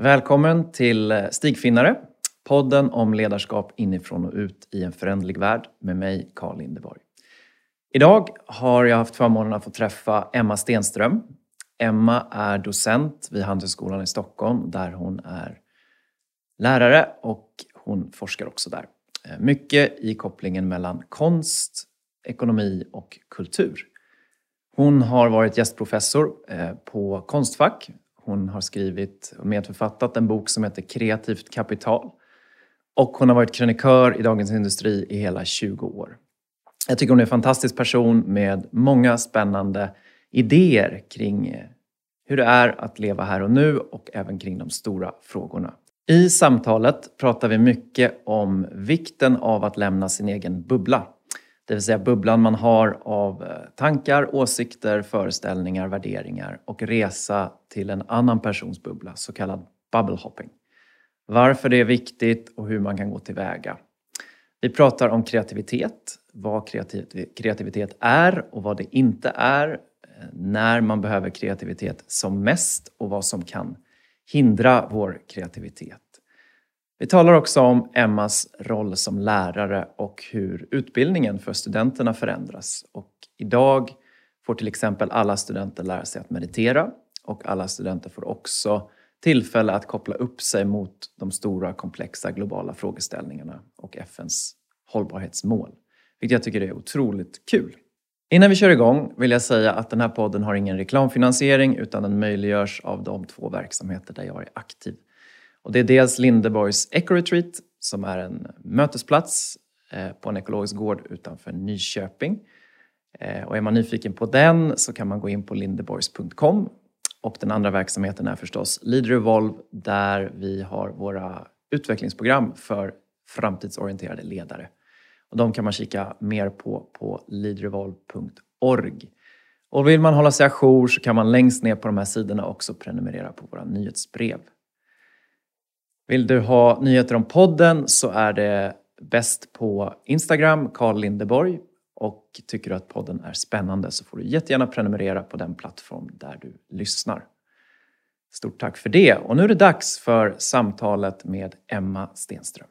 Välkommen till Stigfinnare, podden om ledarskap inifrån och ut i en föränderlig värld med mig, Carl Lindeborg. Idag har jag haft förmånen att få träffa Emma Stenström. Emma är docent vid Handelshögskolan i Stockholm där hon är lärare och hon forskar också där. Eh, mycket i kopplingen mellan konst, ekonomi och kultur. Hon har varit gästprofessor eh, på Konstfack. Hon har skrivit och medförfattat en bok som heter Kreativt kapital. Och hon har varit krönikör i Dagens Industri i hela 20 år. Jag tycker hon är en fantastisk person med många spännande idéer kring eh, hur det är att leva här och nu och även kring de stora frågorna. I samtalet pratar vi mycket om vikten av att lämna sin egen bubbla. Det vill säga bubblan man har av eh, tankar, åsikter, föreställningar, värderingar och resa till en annan persons bubbla, så kallad bubble hopping. Varför det är viktigt och hur man kan gå tillväga. Vi pratar om kreativitet, vad kreativitet är och vad det inte är, eh, när man behöver kreativitet som mest och vad som kan hindra vår kreativitet. Vi talar också om Emmas roll som lärare och hur utbildningen för studenterna förändras. Och idag får till exempel alla studenter lära sig att meditera och alla studenter får också tillfälle att koppla upp sig mot de stora komplexa globala frågeställningarna och FNs hållbarhetsmål. Vilket jag tycker är otroligt kul. Innan vi kör igång vill jag säga att den här podden har ingen reklamfinansiering utan den möjliggörs av de två verksamheter där jag är aktiv. Och det är dels Lindeborgs Eco Retreat som är en mötesplats eh, på en ekologisk gård utanför Nyköping. Eh, och är man nyfiken på den så kan man gå in på lindeborgs.com. Och den andra verksamheten är förstås Leader Evolve där vi har våra utvecklingsprogram för framtidsorienterade ledare. Och de kan man kika mer på på leaderevolve.org. Och vill man hålla sig ajour så kan man längst ner på de här sidorna också prenumerera på våra nyhetsbrev. Vill du ha nyheter om podden så är det bäst på Instagram, Carl Lindeborg. Och tycker du att podden är spännande så får du jättegärna prenumerera på den plattform där du lyssnar. Stort tack för det. Och nu är det dags för samtalet med Emma Stenström.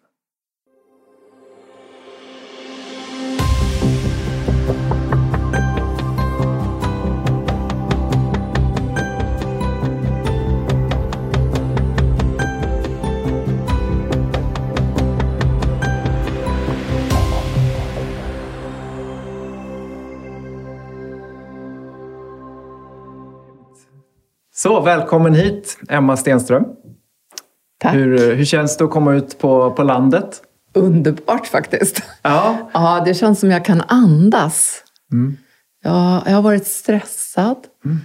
Så, välkommen hit, Emma Stenström. Tack. Hur, hur känns det att komma ut på, på landet? Underbart faktiskt. Ja. ja, det känns som jag kan andas. Mm. Ja, jag har varit stressad, mm.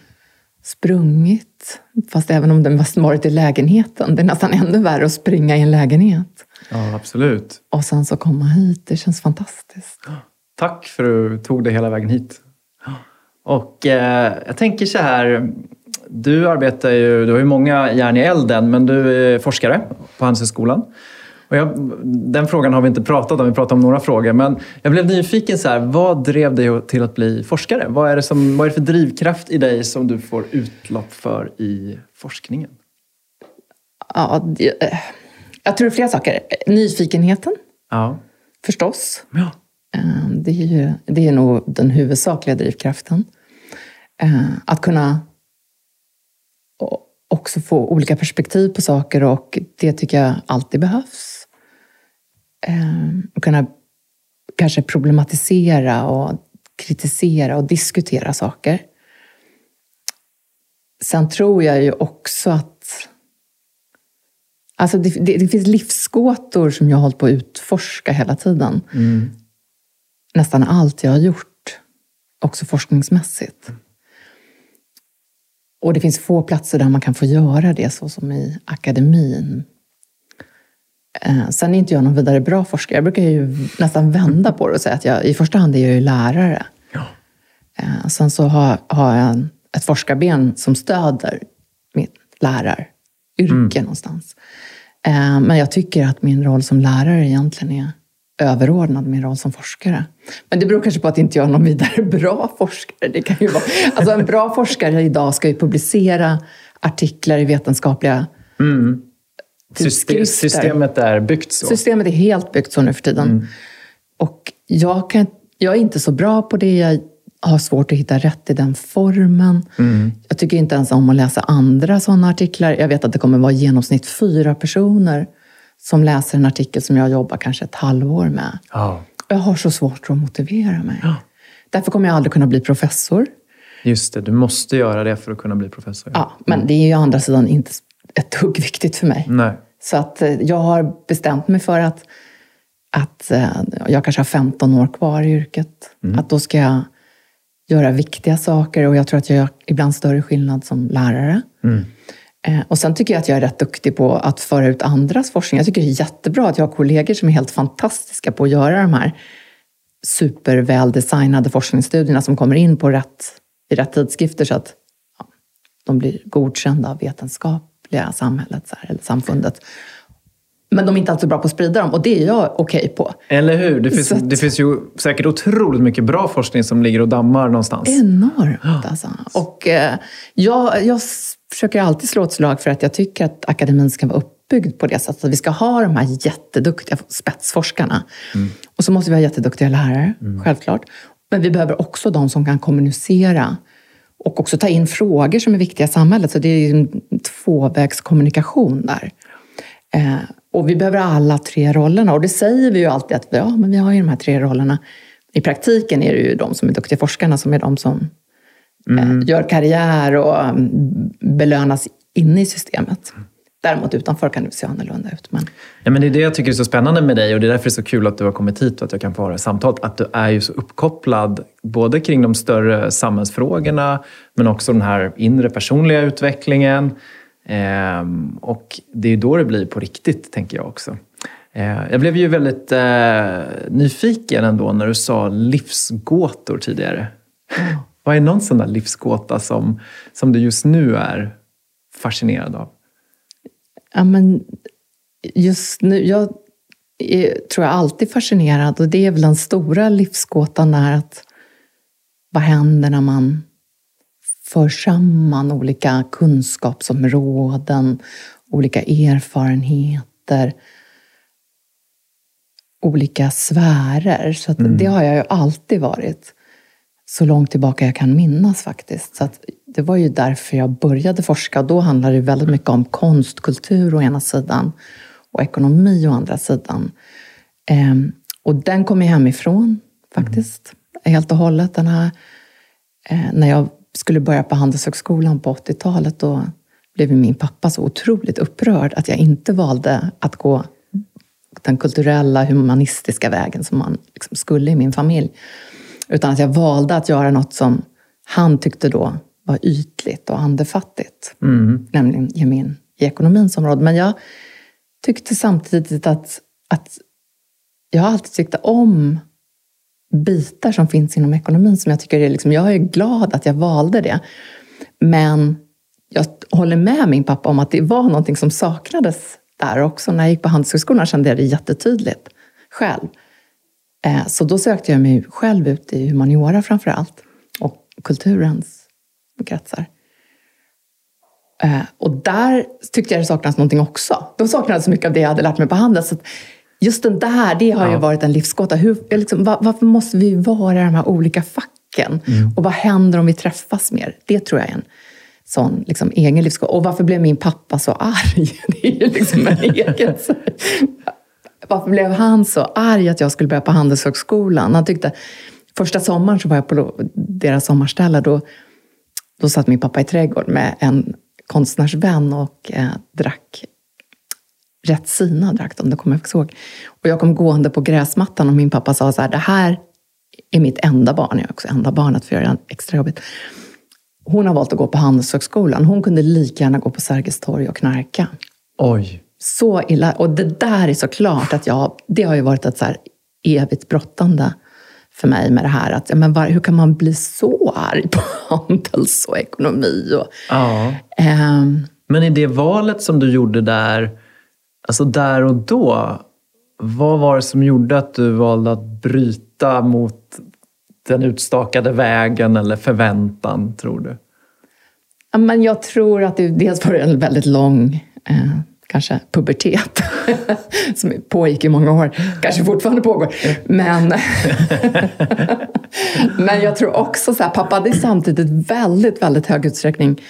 sprungit. Fast även om det mest varit i lägenheten. Det är nästan ännu värre att springa i en lägenhet. Ja, absolut. Och sen så komma hit, det känns fantastiskt. Tack för att du tog dig hela vägen hit. Och eh, jag tänker så här, du arbetar ju, du har ju många järn i elden, men du är forskare på Handelshögskolan. Och jag, den frågan har vi inte pratat om, vi pratat om några frågor. Men jag blev nyfiken, så här, vad drev dig till att bli forskare? Vad är, det som, vad är det för drivkraft i dig som du får utlopp för i forskningen? Ja, det, jag tror det är flera saker. Nyfikenheten, ja. förstås. Ja. Eh, det är, ju, det är nog den huvudsakliga drivkraften. Eh, att kunna också få olika perspektiv på saker och det tycker jag alltid behövs. Ehm, och kunna kanske problematisera och kritisera och diskutera saker. Sen tror jag ju också att Alltså det, det, det finns livsgåtor som jag har hållit på att utforska hela tiden. Mm. Nästan allt jag har gjort, också forskningsmässigt. Och det finns få platser där man kan få göra det, så som i akademin. Eh, sen är inte jag någon vidare bra forskare. Jag brukar ju nästan vända på det och säga att jag i första hand är jag ju lärare. Ja. Eh, sen så har, har jag ett forskarben som stöder mitt läraryrke mm. någonstans. Eh, men jag tycker att min roll som lärare egentligen är överordnad min roll som forskare. Men det beror kanske på att inte jag är någon vidare bra forskare. Det kan ju vara, alltså en bra forskare idag ska ju publicera artiklar i vetenskapliga mm. tidskrifter. Systemet är byggt så? Systemet är helt byggt så nu för tiden. Mm. Och jag, kan, jag är inte så bra på det. Jag har svårt att hitta rätt i den formen. Mm. Jag tycker inte ens om att läsa andra sådana artiklar. Jag vet att det kommer vara i genomsnitt fyra personer som läser en artikel som jag jobbar kanske ett halvår med. Oh. Jag har så svårt att motivera mig. Oh. Därför kommer jag aldrig kunna bli professor. Just det, du måste göra det för att kunna bli professor. Ja, men mm. det är ju å andra sidan inte ett dugg viktigt för mig. Nej. Så att eh, jag har bestämt mig för att, att eh, jag kanske har 15 år kvar i yrket. Mm. Att då ska jag göra viktiga saker och jag tror att jag gör ibland större skillnad som lärare. Mm. Eh, och sen tycker jag att jag är rätt duktig på att föra ut andras forskning. Jag tycker det är jättebra att jag har kollegor som är helt fantastiska på att göra de här superväldesignade forskningsstudierna som kommer in på rätt, i rätt tidskrifter så att ja, de blir godkända av vetenskapliga samhället så här, eller samfundet. Men de är inte alltid bra på att sprida dem och det är jag okej okay på. Eller hur? Det finns, att, det finns ju säkert otroligt mycket bra forskning som ligger och dammar någonstans. Enormt alltså. Och eh, jag, jag försöker alltid slå ett slag för att jag tycker att akademin ska vara uppbyggd på det sättet. Att vi ska ha de här jätteduktiga spetsforskarna. Mm. Och så måste vi ha jätteduktiga lärare, mm. självklart. Men vi behöver också de som kan kommunicera och också ta in frågor som är viktiga i samhället. Så det är en tvåvägskommunikation där. Eh, och vi behöver alla tre rollerna. Och det säger vi ju alltid att ja, men vi har ju de här tre rollerna. I praktiken är det ju de som är duktiga forskarna som är de som mm. gör karriär och mm, belönas inne i systemet. Däremot utanför kan det se annorlunda ut. Men... Ja, men det är det jag tycker är så spännande med dig och det är därför det är så kul att du har kommit hit och att jag kan få ha det samtalet. Att du är ju så uppkopplad både kring de större samhällsfrågorna men också den här inre personliga utvecklingen. Ehm, och det är då det blir på riktigt, tänker jag också. Ehm, jag blev ju väldigt eh, nyfiken ändå när du sa livsgåtor tidigare. Mm. Vad är någon sån där livsgåta som, som du just nu är fascinerad av? Ja, men just nu, jag är, tror jag alltid fascinerad och det är väl den stora livsgåtan är att vad händer när man för samman olika kunskapsområden, olika erfarenheter, olika sfärer. Så mm. det har jag ju alltid varit så långt tillbaka jag kan minnas faktiskt. Så det var ju därför jag började forska. Då handlade det väldigt mycket om konst, kultur å ena sidan och ekonomi å andra sidan. Ehm, och den kom ju hemifrån faktiskt, mm. helt och hållet. Den här, eh, när jag skulle börja på Handelshögskolan på 80-talet, då blev min pappa så otroligt upprörd att jag inte valde att gå den kulturella, humanistiska vägen som man liksom skulle i min familj. Utan att jag valde att göra något som han tyckte då var ytligt och andefattigt. Mm. Nämligen ge mig in i ekonomins område. Men jag tyckte samtidigt att, att jag har alltid tyckt om bitar som finns inom ekonomin som jag tycker är liksom, jag är glad att jag valde det. Men jag håller med min pappa om att det var någonting som saknades där också. När jag gick på Handelshögskolan kände jag det jättetydligt själv. Eh, så då sökte jag mig själv ut i humaniora framför allt och kulturens kretsar. Eh, och där tyckte jag det saknades någonting också. Då saknades så mycket av det jag hade lärt mig på Handel. Så just den där, det har ja. ju varit en livsgåta. Hur, liksom, varför måste vi vara i de här olika facken? Mm. Och vad händer om vi träffas mer? Det tror jag är en sån liksom, egen livsgåta. Och varför blev min pappa så arg? Det är ju liksom en egen varför blev han så arg att jag skulle börja på Handelshögskolan? Han tyckte... Första sommaren så var jag på deras sommarställe. Då, då satt min pappa i trädgården med en konstnärsvän och eh, drack Retsina drack de, det kommer jag ihåg. Och jag kom gående på gräsmattan och min pappa sa så här, det här är mitt enda barn, jag är också enda barnet för att göra extra jobbigt. Hon har valt att gå på Handelshögskolan. Hon kunde lika gärna gå på Sergels torg och knarka. Oj. Så illa. Och det där är såklart att jag, det har ju varit ett så evigt brottande för mig med det här att, ja, men var, hur kan man bli så arg på handels och ekonomi? Och, ja. Ähm, men i det valet som du gjorde där, Alltså där och då, vad var det som gjorde att du valde att bryta mot den utstakade vägen eller förväntan, tror du? men jag tror att det dels var en väldigt lång, eh, kanske pubertet som pågick i många år, kanske fortfarande pågår. Men, men jag tror också så här, pappa hade samtidigt väldigt, väldigt hög utsträckning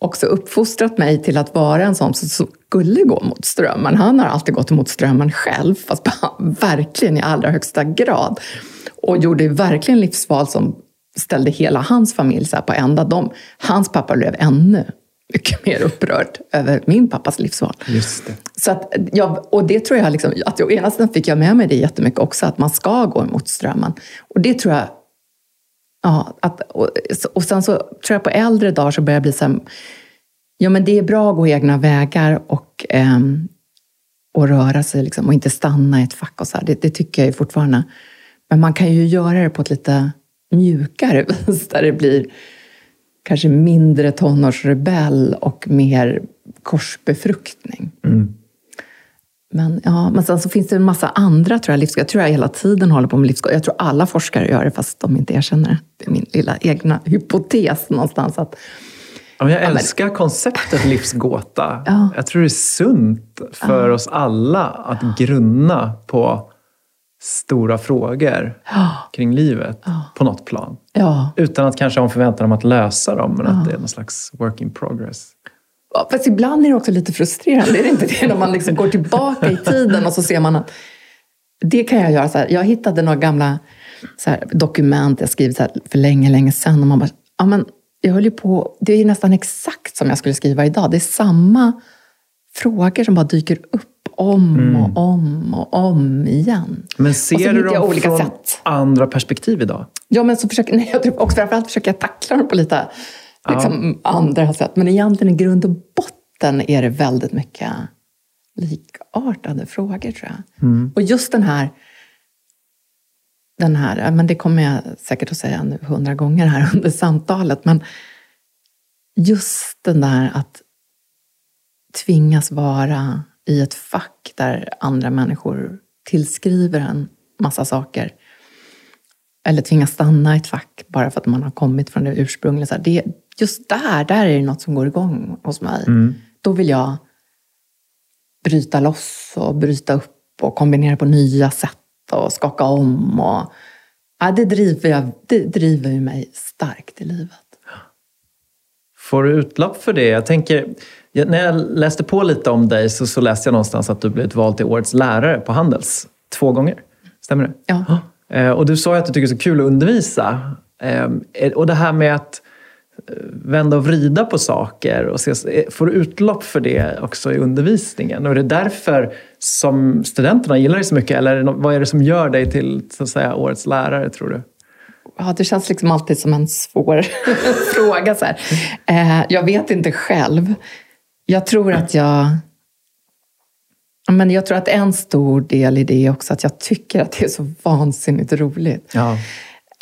också uppfostrat mig till att vara en sån som skulle gå mot strömmen. Han har alltid gått mot strömmen själv, fast verkligen i allra högsta grad. Och gjorde verkligen livsval som ställde hela hans familj så på ända. De, hans pappa blev ännu mycket mer upprörd över min pappas livsval. Just det. Så att jag, och det tror jag, liksom, att jag, ena sidan fick jag med mig det jättemycket också, att man ska gå emot strömmen. Och det tror jag Ja, att, och, och sen så tror jag på äldre dagar så börjar jag bli så här, ja men det är bra att gå egna vägar och, eh, och röra sig liksom, och inte stanna i ett fack och så. Det, det, tycker jag ju fortfarande. Men man kan ju göra det på ett lite mjukare vis där det blir kanske mindre tonårsrebell och mer korsbefruktning. Mm. Men, ja, men sen så finns det en massa andra tror jag, livsgåtor. Jag tror jag hela tiden håller på med livsgåtor. Jag tror alla forskare gör det fast de inte erkänner det. Det är min lilla egna hypotes någonstans. Att, jag älskar ja, men... konceptet livsgåta. Ja. Jag tror det är sunt för oss alla att grunna på stora frågor kring livet på något plan. Utan att kanske ha en förväntan om att lösa dem, men att det är någon slags work in progress. Fast ibland är det också lite frustrerande, är det inte det? När man liksom går tillbaka i tiden och så ser man att det kan jag göra. Så här. Jag hittade några gamla här, dokument jag skrivit här, för länge, länge sedan. Och man bara, ja, men jag höll ju på, det är nästan exakt som jag skulle skriva idag. Det är samma frågor som bara dyker upp om mm. och om och om igen. Men ser du dem olika från sätt. andra perspektiv idag? Ja, men så försöker, nej, jag tror också framförallt försöker jag tackla dem på lite liksom, ja. andra sätt. Men egentligen i grund och botten är det väldigt mycket likartade frågor tror jag. Mm. Och just den här, den här, men det kommer jag säkert att säga nu hundra gånger här under samtalet, men just den där att tvingas vara i ett fack där andra människor tillskriver en massa saker. Eller tvingas stanna i ett fack bara för att man har kommit från det ursprungliga. Det, just där, där är det något som går igång hos mig. Mm. Då vill jag bryta loss och bryta upp och kombinera på nya sätt och skaka om. Och, ja, det, driver jag, det driver mig starkt i livet. Får du utlopp för det? Jag tänker, när jag läste på lite om dig så, så läste jag någonstans att du blivit vald till årets lärare på Handels två gånger. Stämmer det? Ja. Eh, och du sa ju att du tycker det är så kul att undervisa. Ehm, och det här med att vända och vrida på saker och se, får du utlopp för det också i undervisningen? Och är det därför som studenterna gillar dig så mycket? Eller vad är det som gör dig till så att säga, årets lärare, tror du? Ja, det känns liksom alltid som en svår fråga. Så eh, jag vet inte själv. Jag tror att jag... Men jag tror att en stor del i det är också att jag tycker att det är så vansinnigt roligt. Ja.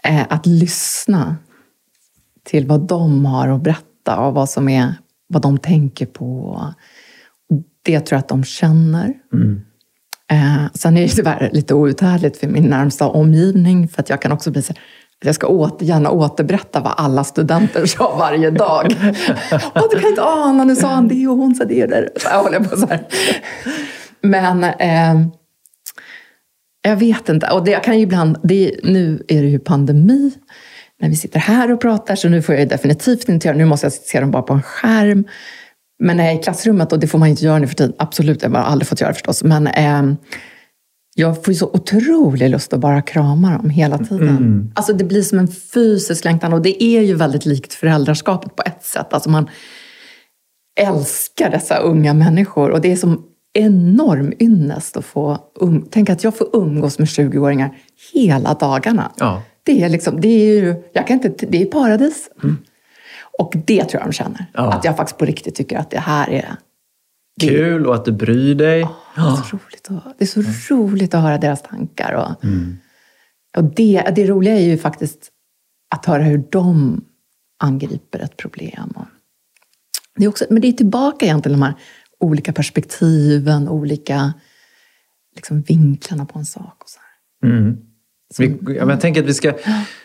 Eh, att lyssna till vad de har att berätta och vad som är vad de tänker på. Det tror jag att de känner. Mm. Eh, sen är det tyvärr lite outhärdligt för min närmsta omgivning, för att jag kan också bli så jag ska åter, gärna återberätta vad alla studenter sa varje dag. Åh, du kan inte ana, nu sa han det och hon sa det. Där. Så jag håller på så här. Men eh, jag vet inte. Och det, jag kan ju ibland, det, nu är det ju pandemi när vi sitter här och pratar, så nu får jag definitivt inte göra Nu måste jag se dem bara på en skärm. Men när jag är i klassrummet, och det får man inte göra nu för tiden, absolut, jag har aldrig fått göra förstås, men eh, jag får ju så otrolig lust att bara krama dem hela tiden. Mm. Alltså det blir som en fysisk längtan och det är ju väldigt likt föräldraskapet på ett sätt. Alltså man älskar dessa unga människor och det är som enorm ynnest att få um Tänk att jag får umgås med 20-åringar hela dagarna. Ja. Det är, liksom, det är ju, jag kan inte, det är paradis. Mm. Och det tror jag de känner. Ja. Att jag faktiskt på riktigt tycker att det här är... Kul och att du bryr dig. Oh, det, är så roligt att, det är så mm. roligt att höra deras tankar. Och, mm. och det, det roliga är ju faktiskt att höra hur de angriper ett problem. Och det är också, men det är tillbaka egentligen de här olika perspektiven, olika liksom, vinklarna på en sak. Och så mm. Vi, jag tänker att vi ska...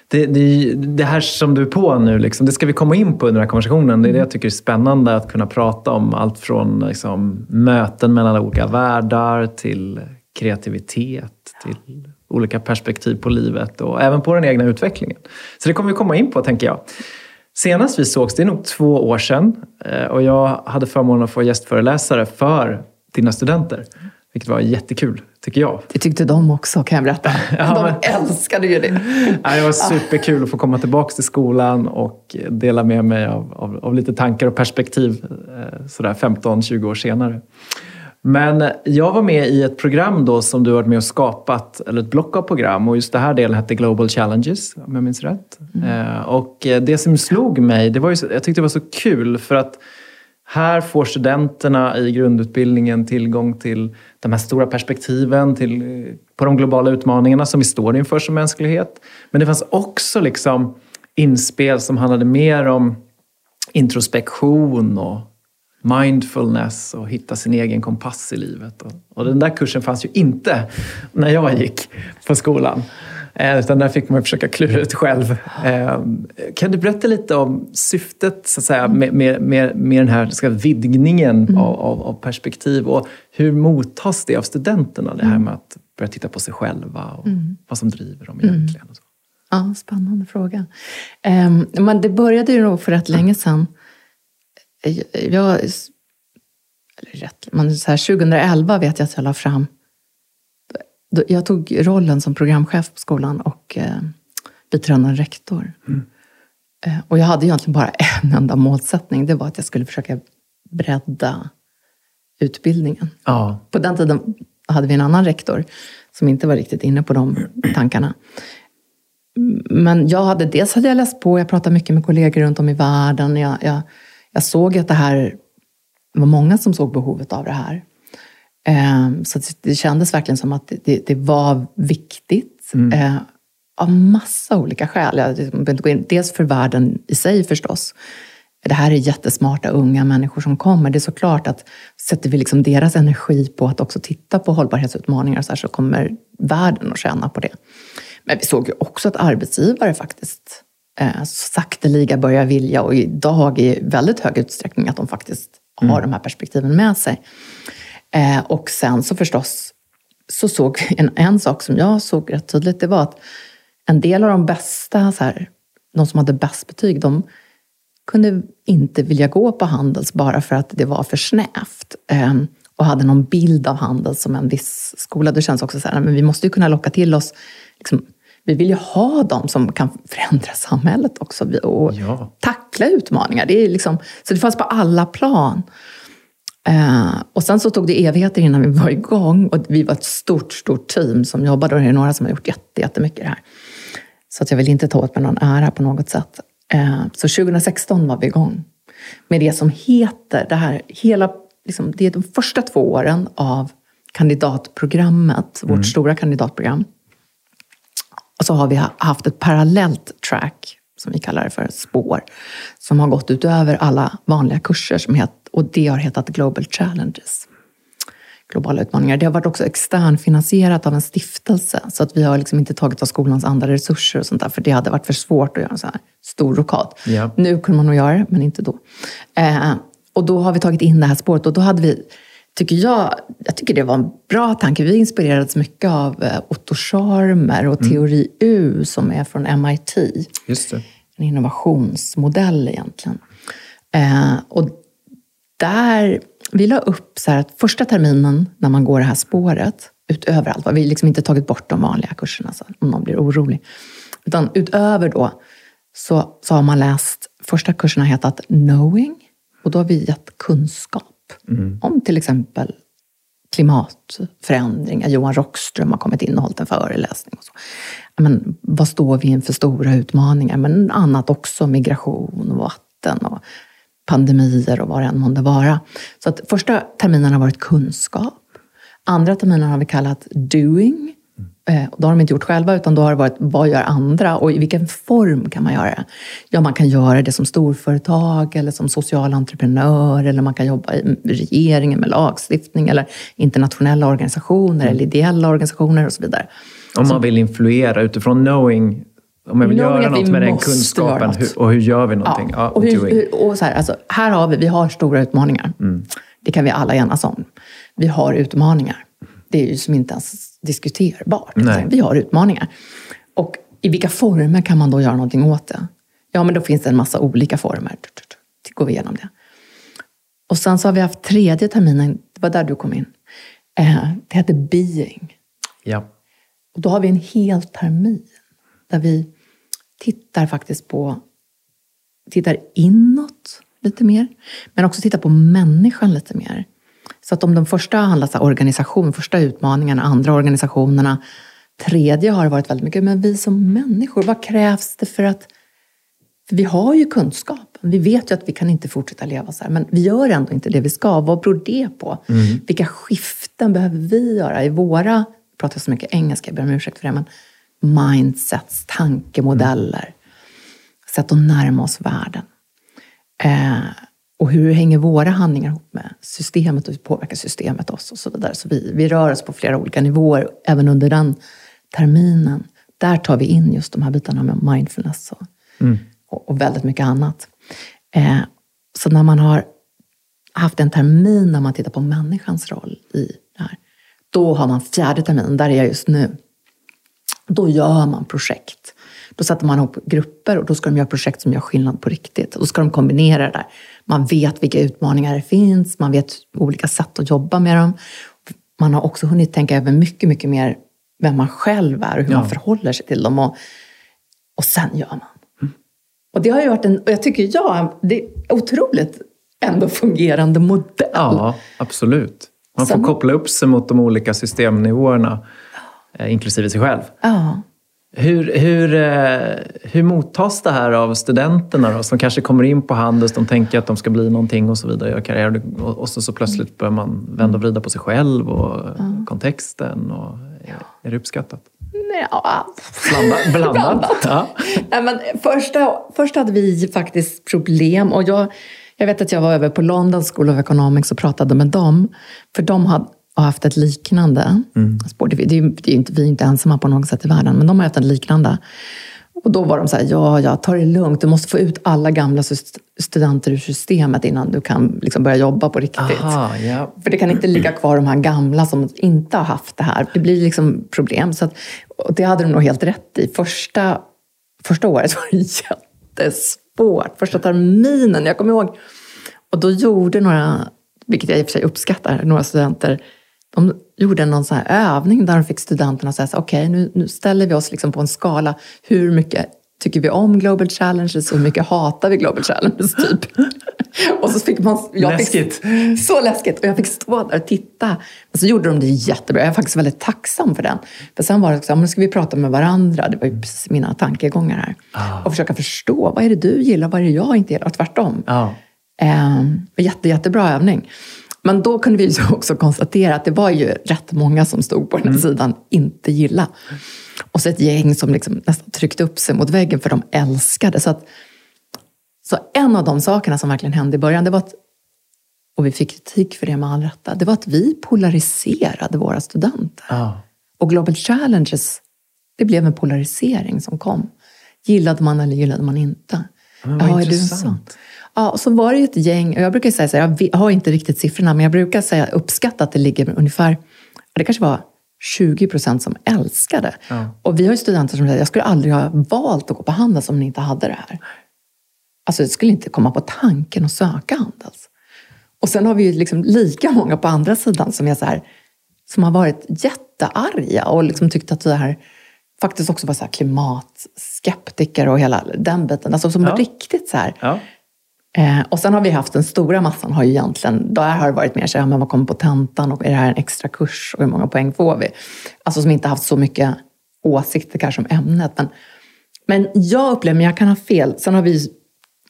Det, det, det, här som du är på nu, liksom, det ska vi komma in på under den här konversationen. Det är det jag tycker är spännande, att kunna prata om allt från liksom, möten mellan olika världar till kreativitet, till olika perspektiv på livet och även på den egna utvecklingen. Så det kommer vi komma in på, tänker jag. Senast vi sågs, det är nog två år sedan eh, och jag hade förmånen att få gästföreläsare för dina studenter. Vilket var jättekul, tycker jag. Det tyckte de också, kan jag berätta. Ja, de men... älskade ju det. det var superkul att få komma tillbaka till skolan och dela med mig av, av, av lite tankar och perspektiv eh, sådär 15-20 år senare. Men jag var med i ett program då som du varit med och skapat, eller ett block av program. Och just det här delen hette Global Challenges, om jag minns rätt. Mm. Eh, och det som slog mig, det var ju, jag tyckte det var så kul för att här får studenterna i grundutbildningen tillgång till de här stora perspektiven till, eh, på de globala utmaningarna som vi står inför som mänsklighet. Men det fanns också liksom inspel som handlade mer om introspektion och mindfulness och hitta sin egen kompass i livet. Och, och den där kursen fanns ju inte när jag gick på skolan. Eh, utan där fick man försöka klura ut själv. Eh, kan du berätta lite om syftet så att säga, med, med, med, med den här ska, vidgningen mm. av, av, av, perspektiv och hur mottas det av studenterna? Det här mm. med att börja titta på sig själva och mm. vad som driver dem mm. egentligen. Och så. Ja, spännande fråga. Um, men det började ju nog för rätt länge sedan. Jag, eller rätt, men så här, 2011 vet jag att jag la fram jag tog rollen som programchef på skolan och eh, biträdande rektor. Mm. Eh, och jag hade egentligen bara en enda målsättning. Det var att jag skulle försöka bredda utbildningen. Ja. På den tiden hade vi en annan rektor som inte var riktigt inne på de tankarna. Men jag hade, dels hade jag läst på, jag pratade mycket med kollegor runt om i världen. Jag, jag, jag såg att det här var många som såg behovet av det här. Ehm, så det kändes verkligen som att det, det var viktigt. Mm. Eh, av massa olika skäl. Jag Dels för världen i sig förstås. Det här är jättesmarta unga människor som kommer. Det är såklart att sätter vi liksom deras energi på att också titta på hållbarhetsutmaningar så, här, så kommer världen att tjäna på det. Men vi såg ju också att arbetsgivare faktiskt eh, sakteliga börjar vilja och idag i väldigt hög utsträckning att de faktiskt har mm. de här perspektiven med sig. Eh, och sen så förstås så såg vi en, en sak som jag såg rätt tydligt. Det var att en del av de bästa, så här, de som hade bäst betyg, de kunde inte vilja gå på Handels bara för att det var för snävt. Eh, och hade någon bild av Handels som en viss skola. Det känns också så här, men vi måste ju kunna locka till oss liksom, vi vill ju ha dem som kan förändra samhället också och ja. tackla utmaningar. Det är liksom, så det fanns på alla plan. Eh, och sen så tog det evigheter innan vi var igång och vi var ett stort, stort team som jobbade och det är några som har gjort jättemycket det här. Så att jag vill inte ta åt mig någon ära på något sätt. Eh, så 2016 var vi igång med det som heter, det här hela, liksom, det är de första två åren av kandidatprogrammet, mm. vårt stora kandidatprogram. Och så har vi haft ett parallellt track, som vi kallar det för, spår, som har gått utöver alla vanliga kurser som heter och det har hetat Global Challenges. Globala utmaningar. Det har varit också externfinansierat av en stiftelse. Så att vi har liksom inte tagit av skolans andra resurser och sånt där. För det hade varit för svårt att göra en sån här stor rokad. Ja. Nu kunde man nog göra det, men inte då. Eh, och då har vi tagit in det här spåret. Och då hade vi, tycker jag, jag tycker det var en bra tanke. Vi inspirerades mycket av eh, Otto Scharmer och mm. Teori U som är från MIT. Just det. En innovationsmodell egentligen. Eh, och där, vi la upp så att första terminen när man går det här spåret, utöver allt, vi liksom inte tagit bort de vanliga kurserna så om någon blir orolig. Utan utöver då så, så har man läst, första kursen har hetat Knowing och då har vi gett kunskap mm. om till exempel klimatförändringar. Johan Rockström har kommit in och hållit en föreläsning. Och så. Men, vad står vi inför stora utmaningar? Men annat också, migration och vatten och pandemier och vad det än månde vara. Så att första terminen har varit kunskap. Andra terminen har vi kallat doing. Eh, då har de inte gjort själva, utan då har det varit vad gör andra och i vilken form kan man göra det? Ja, man kan göra det som storföretag eller som social entreprenör eller man kan jobba i regeringen med lagstiftning eller internationella organisationer eller ideella organisationer och så vidare. Om man vill influera utifrån knowing om jag vill Knowing göra något med den kunskapen, något. hur, och hur gör vi någonting? Ja, och hur, hur, och så här, alltså, här har vi, vi har stora utmaningar. Det kan vi alla enas om. Vi har utmaningar. Det är ju som inte ens diskuterbart. Nej. Vi har utmaningar. Och i vilka former kan man då göra någonting åt det? Ja, men då finns det en massa olika former. Går vi igenom det. Och sen så har vi haft tredje terminen, det var där du kom in. Eh, det heter Being. Ja. Och då har vi en hel termin där vi tittar faktiskt på, tittar inåt lite mer, men också tittar på människan lite mer. Så att om de första handlar om organisation, första utmaningarna, andra organisationerna, tredje har det varit väldigt mycket, men vi som människor, vad krävs det för att för vi har ju kunskapen. Vi vet ju att vi kan inte fortsätta leva så här, men vi gör ändå inte det vi ska. Vad beror det på? Vilka skiften behöver vi göra i våra, jag pratar så mycket engelska, jag ber om ursäkt för det, men mindsets, tankemodeller. Sätt att närma oss världen. Eh, och hur hänger våra handlingar ihop med systemet och hur påverkar systemet oss och så vidare. Så vi, vi rör oss på flera olika nivåer även under den terminen. Där tar vi in just de här bitarna med mindfulness och, och, och väldigt mycket annat. Eh, så när man har haft en termin när man tittar på människans roll i det här, då har man fjärde terminen, där är jag just nu. Då gör man projekt. Då sätter man ihop grupper och då ska de göra projekt som gör skillnad på riktigt. Då ska de kombinera det där. Man vet vilka utmaningar det finns, man vet olika sätt att jobba med dem. Man har också hunnit tänka över mycket, mycket mer vem man själv är och hur Ja. man förhåller sig till dem. Och, och sen gör man. Och det har ju varit en, och jag tycker ja, det är otroligt ändå fungerande modell. ja, absolut. Man får Sen- koppla upp sig mot de olika systemnivåerna, inklusive sig själv. Ja. Hur, hur, eh, hur mottas det här av studenterna då, som kanske kommer in på Handels, de tänker att de ska bli någonting och så vidare, göra karriär och, så, så plötsligt börjar man vända och vrida på sig själv och kontexten. Och, är, är det uppskattat? Ja, Blandat? blandat. Ja. Nej, men första, först hade vi faktiskt problem. Och jag, jag vet att jag var över på London School of Economics och pratade med dem. För de hade har haft ett liknande spår. Det, det, det är inte, vi är inte ensamma på något sätt i världen, men de har haft ett liknande. Och då var de så här, ja, ja, ta det lugnt. Du måste få ut alla gamla st- studenter ur systemet innan du kan liksom börja jobba på riktigt. Aha, ja. För det kan inte ligga kvar de här gamla som inte har haft det här. Det blir liksom problem. Så att, och det hade de nog helt rätt i. Första, första året var det jättesvårt. Första terminen, jag kommer ihåg. Och då gjorde några, vilket jag i och för sig uppskattar, några studenter, de gjorde någon sån här övning där de fick studenterna att säga okej, nu, nu ställer vi oss liksom på en skala. Hur mycket tycker vi om Global Challenges och hur mycket hatar vi Global Challenges, typ? och så fick man... Jag Läskigt. Fick, så läskigt! Och jag fick stå där och titta. Men så gjorde de det jättebra. Jag är faktiskt väldigt tacksam för den. För sen var det så här, ska vi prata med varandra? Det var ju precis mina tankegångar här. Och försöka förstå, vad är det du gillar, vad är det jag inte gillar? Och tvärtom. Ja. Eh, jätte, jättebra övning. Men då kunde vi också konstatera att det var ju rätt många som stod på den här sidan inte gilla. Och så ett gäng som liksom nästan tryckte upp sig mot väggen för de älskade. Så, att, så en av de sakerna som verkligen hände i början, det var att, och vi fick kritik för det med all rätta, det var att vi polariserade våra studenter. Ja. Och Global Challenges, det blev en polarisering som kom. Gillade man eller gillade man inte? Men vad är du en intressant. sån? Ja, och så var det ju ett gäng, och jag brukar säga så här, jag har inte riktigt siffrorna, men jag brukar säga uppskatta att det ligger ungefär, det kanske var 20 procent som älskade. Ja. Och vi har ju studenter som säger, jag skulle aldrig ha valt att gå på Handels om ni inte hade det här. Alltså, jag skulle inte komma på tanken att söka Handels. Och sen har vi ju liksom lika många på andra sidan som är så här, som har varit jättearga och liksom tyckt att det här faktiskt också var så klimatskeptiker och hela den biten. Alltså som Ja. riktigt så här. Ja. Eh, och sen har vi haft den stora massan, har ju egentligen, där har det varit mer så här, men vad kommer på tentan och är det här en extra kurs och hur många poäng får vi? Alltså som inte haft så mycket åsikter kanske om ämnet. Men, men jag upplever, men jag kan ha fel, sen har vi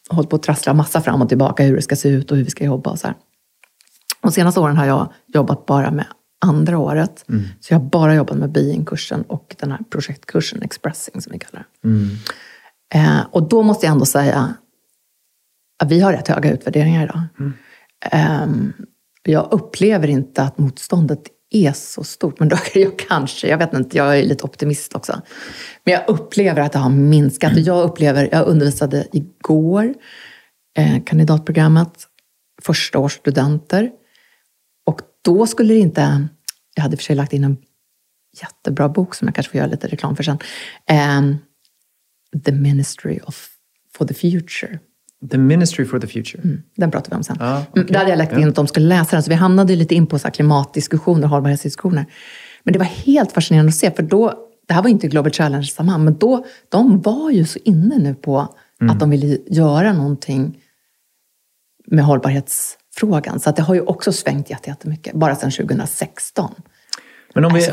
hållit på att trassla massa fram och tillbaka hur det ska se ut och hur vi ska jobba och så här. De senaste åren har jag jobbat bara med andra året. Så jag har bara jobbat med being-kursen och den här projektkursen, expressing som vi kallar det. Eh, och då måste jag ändå säga vi har rätt höga utvärderingar idag. Ehm, jag upplever inte att motståndet är så stort. Men då är jag kanske, jag vet inte, jag är lite optimist också. Men jag upplever att det har minskat. Och jag upplever, jag undervisade igår eh, kandidatprogrammet, första års studenter. Och då skulle det inte, jag hade för sig lagt in en jättebra bok som jag kanske får göra lite reklam för sen. Ehm, The Ministry of, for the Future. The Ministry for the Future. Mm, den pratar vi om sen. Ja, Mm, okej. Där hade jag lagt in att de skulle läsa den, så vi hamnade lite in på så här klimatdiskussioner och hållbarhetsdiskussioner. Men det var helt fascinerande att se, för då, det här var inte Global Challenge-sammanhang, men då, de var ju så inne nu på Mm. att de ville göra någonting med hållbarhetsfrågan. Så att det har ju också svängt jätte- jättemycket, bara sedan 2016. Men om vi,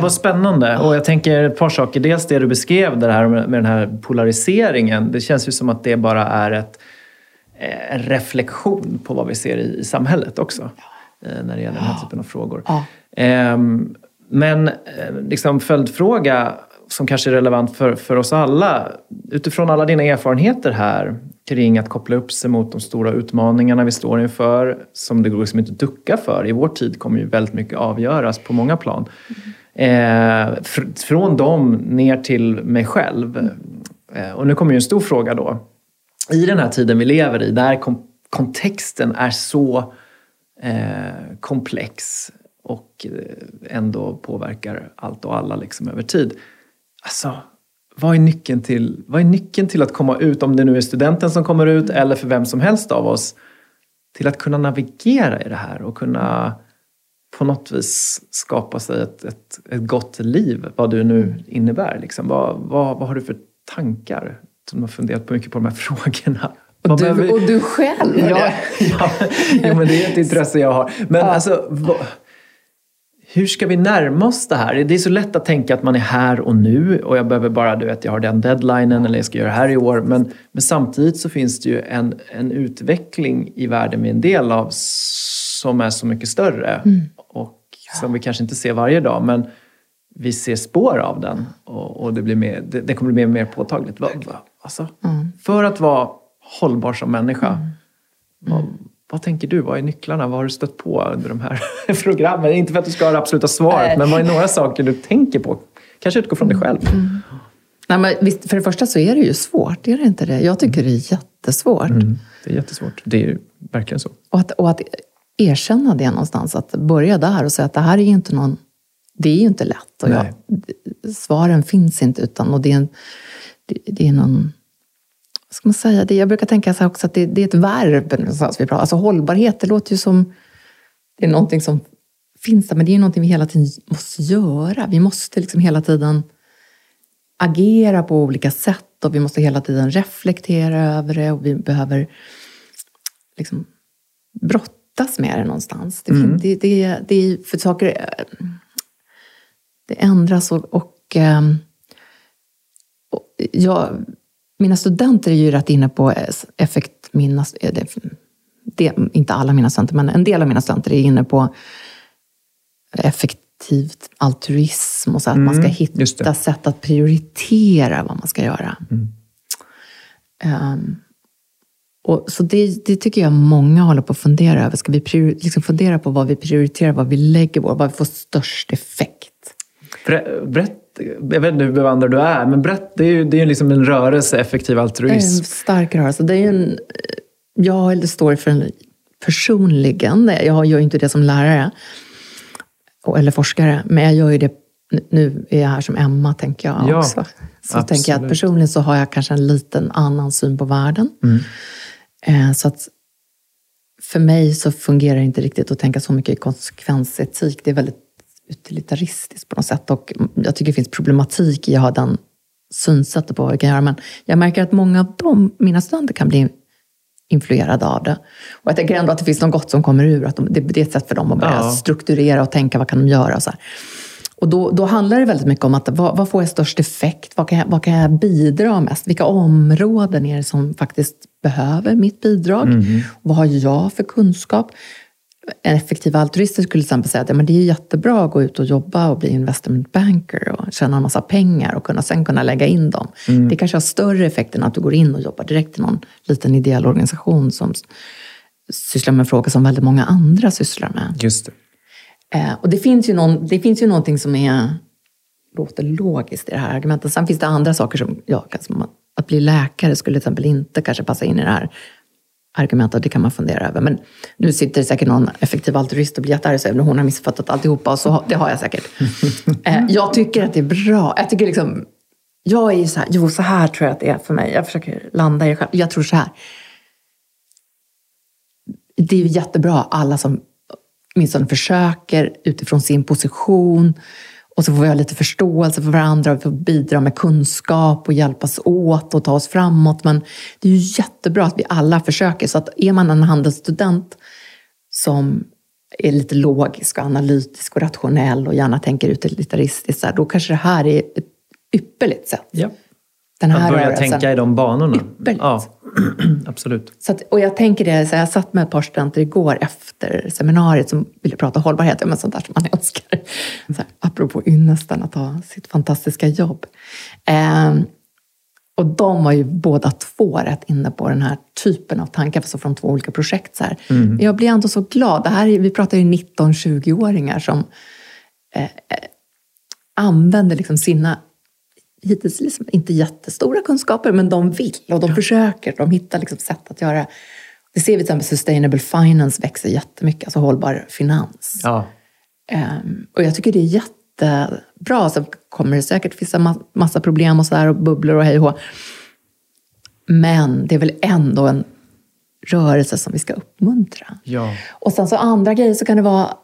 vad, spännande. Och jag tänker ett par saker. Dels det du beskrev, det här med, den här polariseringen. Det känns ju som att det bara är ett, eh, en reflektion på vad vi ser i, i samhället också. eh, När det gäller den här typen av frågor. Ja. Ehm, men eh, liksom följdfråga som kanske är relevant för, för oss alla. Utifrån alla dina erfarenheter här kring att koppla upp sig mot de stora utmaningarna vi står inför, som det går liksom inte att ducka för. I vår tid kommer ju väldigt mycket avgöras på många plan. Eh, fr- från dem ner till mig själv. Eh, och nu kommer ju en stor fråga då. I den här tiden vi lever i, där kom- kontexten är så eh, komplex och eh, ändå påverkar allt och alla liksom över tid. Alltså, vad är, nyckeln till, vad är nyckeln till att komma ut, om det nu är studenten som kommer ut eller för vem som helst av oss, till att kunna navigera i det här och kunna på något vis skapa sig ett, ett, ett gott liv, vad det nu innebär. Liksom. Vad, vad, vad har du för tankar som du har funderat på mycket på de här frågorna? Och du, och du själv! Ja, ja, jo, men det är ett intresse jag har. Men alltså, vad, hur ska vi närma oss det här? Det är så lätt att tänka att man är här och nu och jag behöver bara, du vet, jag har den deadlinen eller jag ska göra det här i år. Men, men samtidigt så finns det ju en, en utveckling i världen vi är en del av som är så mycket större och som vi kanske inte ser varje dag. Men vi ser spår av den och, och det, blir mer, det, det kommer bli mer och mer påtagligt. Alltså, För att vara hållbar som människa, vad, vad tänker du? Vad är nycklarna? Vad har du stött på under de här programmen? Inte för att du ska ha det absoluta svaret, men vad är några saker du tänker på? Kanske utgå från dig själv. Nej, men visst, för det första så är det ju svårt, är det inte det? Jag tycker det är jättesvårt. Mm, det är jättesvårt. Det är ju verkligen så. Och, att, och att erkänna det någonstans, att börja där och säga att det här är ju inte någon... Det är ju inte lätt. Och jag, svaren finns inte, utan och det är, en, det, det är någon... Ska man säga? Det, jag brukar tänka så också att det, det är ett verb. någonstans vi pratar. Alltså hållbarhet, det låter ju som... Det är någonting som finns där, men det är ju någonting vi hela tiden måste göra. Vi måste liksom hela tiden agera på olika sätt och vi måste hela tiden reflektera över det och vi behöver liksom brottas med det någonstans. Det, fin- det, det, det är för saker eh, det ändras och, och, ehm, och jag, mina studenter är ju rätt inne på eh, effekt, mina, eh, det, inte alla mina studenter, men en del av mina studenter är inne på effektivt altruism och så att man ska Mm, hitta sätt att prioritera vad man ska göra. Mm. Ehm, och, så det, det tycker jag många håller på att fundera över. Ska vi priori- liksom fundera på vad vi prioriterar, vad vi lägger vår, vad vi får störst effekt? Ber- Berätt, jag vet inte hur bevandrad du är, men berätt, det är ju det är ju liksom en rörelse, effektiv Det är en altruism. stark rörelse. Det är en, jag står för en personligen, jag gör ju inte det som lärare eller forskare, men jag gör ju det, nu är jag här som Emma tänker jag Ja, också. Så tänker jag att absolut. personligen så har jag kanske en liten annan syn på världen. Mm. Eh, Så att för mig så fungerar det inte riktigt att tänka så mycket i konsekvensetik. Det är väldigt utilitaristiskt på något sätt. Och jag tycker det finns problematik i att ha den synsättet på vad vi kan göra. Men jag märker att många av dem, mina studenter kan bli influerade av det. Och jag tänker ändå att det finns något gott som kommer ur. Att de, det, det är ett sätt för dem att börja Ja. strukturera och tänka vad kan de göra. Och så här. Och då, då handlar det väldigt mycket om att vad, vad får jag störst effekt? Vad kan, jag, vad kan jag bidra mest? Vilka områden är det som faktiskt behöver mitt bidrag? Vad har jag för kunskap? Effektiva altruister skulle till exempel säga att ja, men det är jättebra att gå ut och jobba och bli investment banker och tjäna en massa pengar och kunna, sen kunna lägga in dem. Mm. Det kanske har större effekt än att du går in och jobbar direkt i någon liten ideell organisation som sysslar med frågor som väldigt många andra sysslar med. Just det. Eh, och det finns, ju någon, det finns ju någonting som är, låter logiskt i det här argumentet. Sen finns det andra saker som, ja, som att bli läkare skulle till exempel inte kanske passa in i det här argumentet. Det kan man fundera över. Men nu sitter det säkert någon effektiv altruist och blir jättearg och hon har missuppfattat alltihopa. Och så, det har jag säkert. eh, jag tycker att det är bra. Jag tycker liksom, jag är ju så här, jo så här tror jag att det är för mig. Jag försöker landa i det själv. Jag tror så här. Det är ju jättebra alla som åtminstone försöker utifrån sin position. Och så får vi ha lite förståelse för varandra och vi får bidra med kunskap och hjälpas åt och ta oss framåt. Men det är ju jättebra att vi alla försöker. Så att är man en handelsstudent som är lite logisk och analytisk och rationell och gärna tänker utilitaristiskt, då kanske det här är ett ypperligt sätt. Ja den här att börja rörelsen. tänka i de banorna. Ypperligt. Ja, absolut. Så att, och jag tänker det, så jag satt med ett par studenter igår efter seminariet som ville prata hållbarhet, men sånt där som man önskar. Så här, apropå ynnesten att ha sitt fantastiska jobb. Eh, och de var ju båda två rätt inne på den här typen av tankar, fast från två olika projekt. Så mm. Jag blir ändå så glad. Det här, vi pratar ju 19-20-åringar som eh, eh, använder liksom sina hittills liksom inte jättestora kunskaper, men de vill och de försöker. De hittar liksom sätt att göra. Det ser vi till exempel sustainable finance växer jättemycket, alltså hållbar finans. Ja. Um, och jag tycker det är jättebra. Sen kommer det säkert finnas massa problem och så här och bubblor och hej och Men det är väl ändå en rörelse som vi ska uppmuntra. Ja. Och sen så andra grejer så kan det vara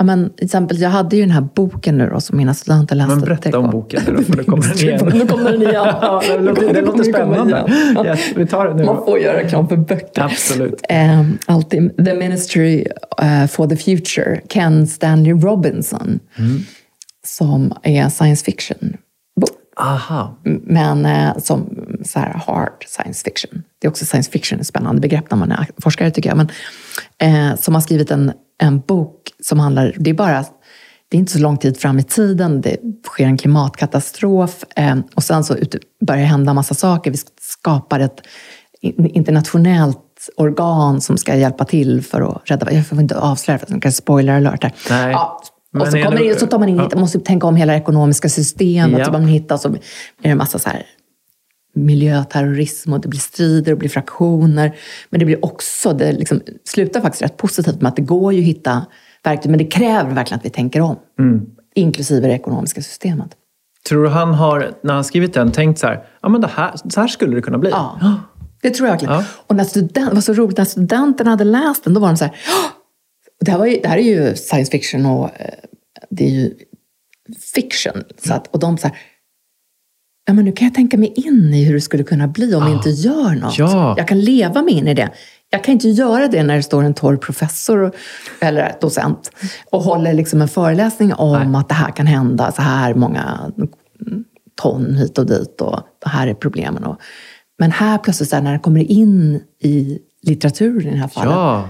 Ja, men, till exempel, jag hade ju den här boken nu då, som mina studenter läste. Men berätta om boken nu då, för nu kommer den igen. nu kommer den igen. Ja, det låter, det låter spännande. Ja, vi tar det nu. Man får göra reklam för böcker. Absolut. Um, alltid, the Ministry uh, for the Future, Ken Stanley Robinson, mm. som är science fiction. Bok. Aha. Men uh, som så här hard science fiction. Det är också science fiction, ett spännande begrepp när man är forskare tycker jag. Men, uh, som har skrivit en en bok som handlar, det är bara det är inte så lång tid fram i tiden, det sker en klimatkatastrof eh, och sen så börjar det hända massa saker. Vi skapar ett internationellt organ som ska hjälpa till för att rädda... Jag får inte avslöja för att det spoiler alert här. Nej. Ja, och så, kommer det, så tar man in, ja. måste tänka om hela det ekonomiska systemet. Ja. Så man hittar, så blir det en massa så här miljöterrorism och det blir strider och det blir fraktioner. Men det blir också, det liksom slutar faktiskt rätt positivt med att det går ju att hitta verktyg, men det kräver verkligen att vi tänker om. Mm. Inklusive det ekonomiska systemet. Tror du han har, när han skrivit den, tänkt så här, ja men det här, så här skulle det kunna bli? Ja, det tror jag verkligen. Ja. Och när student, det var så roligt, när studenterna hade läst den, då var de så här, det här, var ju, det här är ju science fiction och eh, det är ju fiction. Så att, och de så här, ja, men nu kan jag tänka mig in i hur det skulle kunna bli om ah, vi inte gör något. Ja. Jag kan leva mig in i det. Jag kan inte göra det när det står en torr professor eller docent och håller liksom en föreläsning om Nej. att det här kan hända, så här många ton hit och dit och det här är problemen. Och, men här plötsligt, när det kommer in i litteraturen i det här fallet, ja.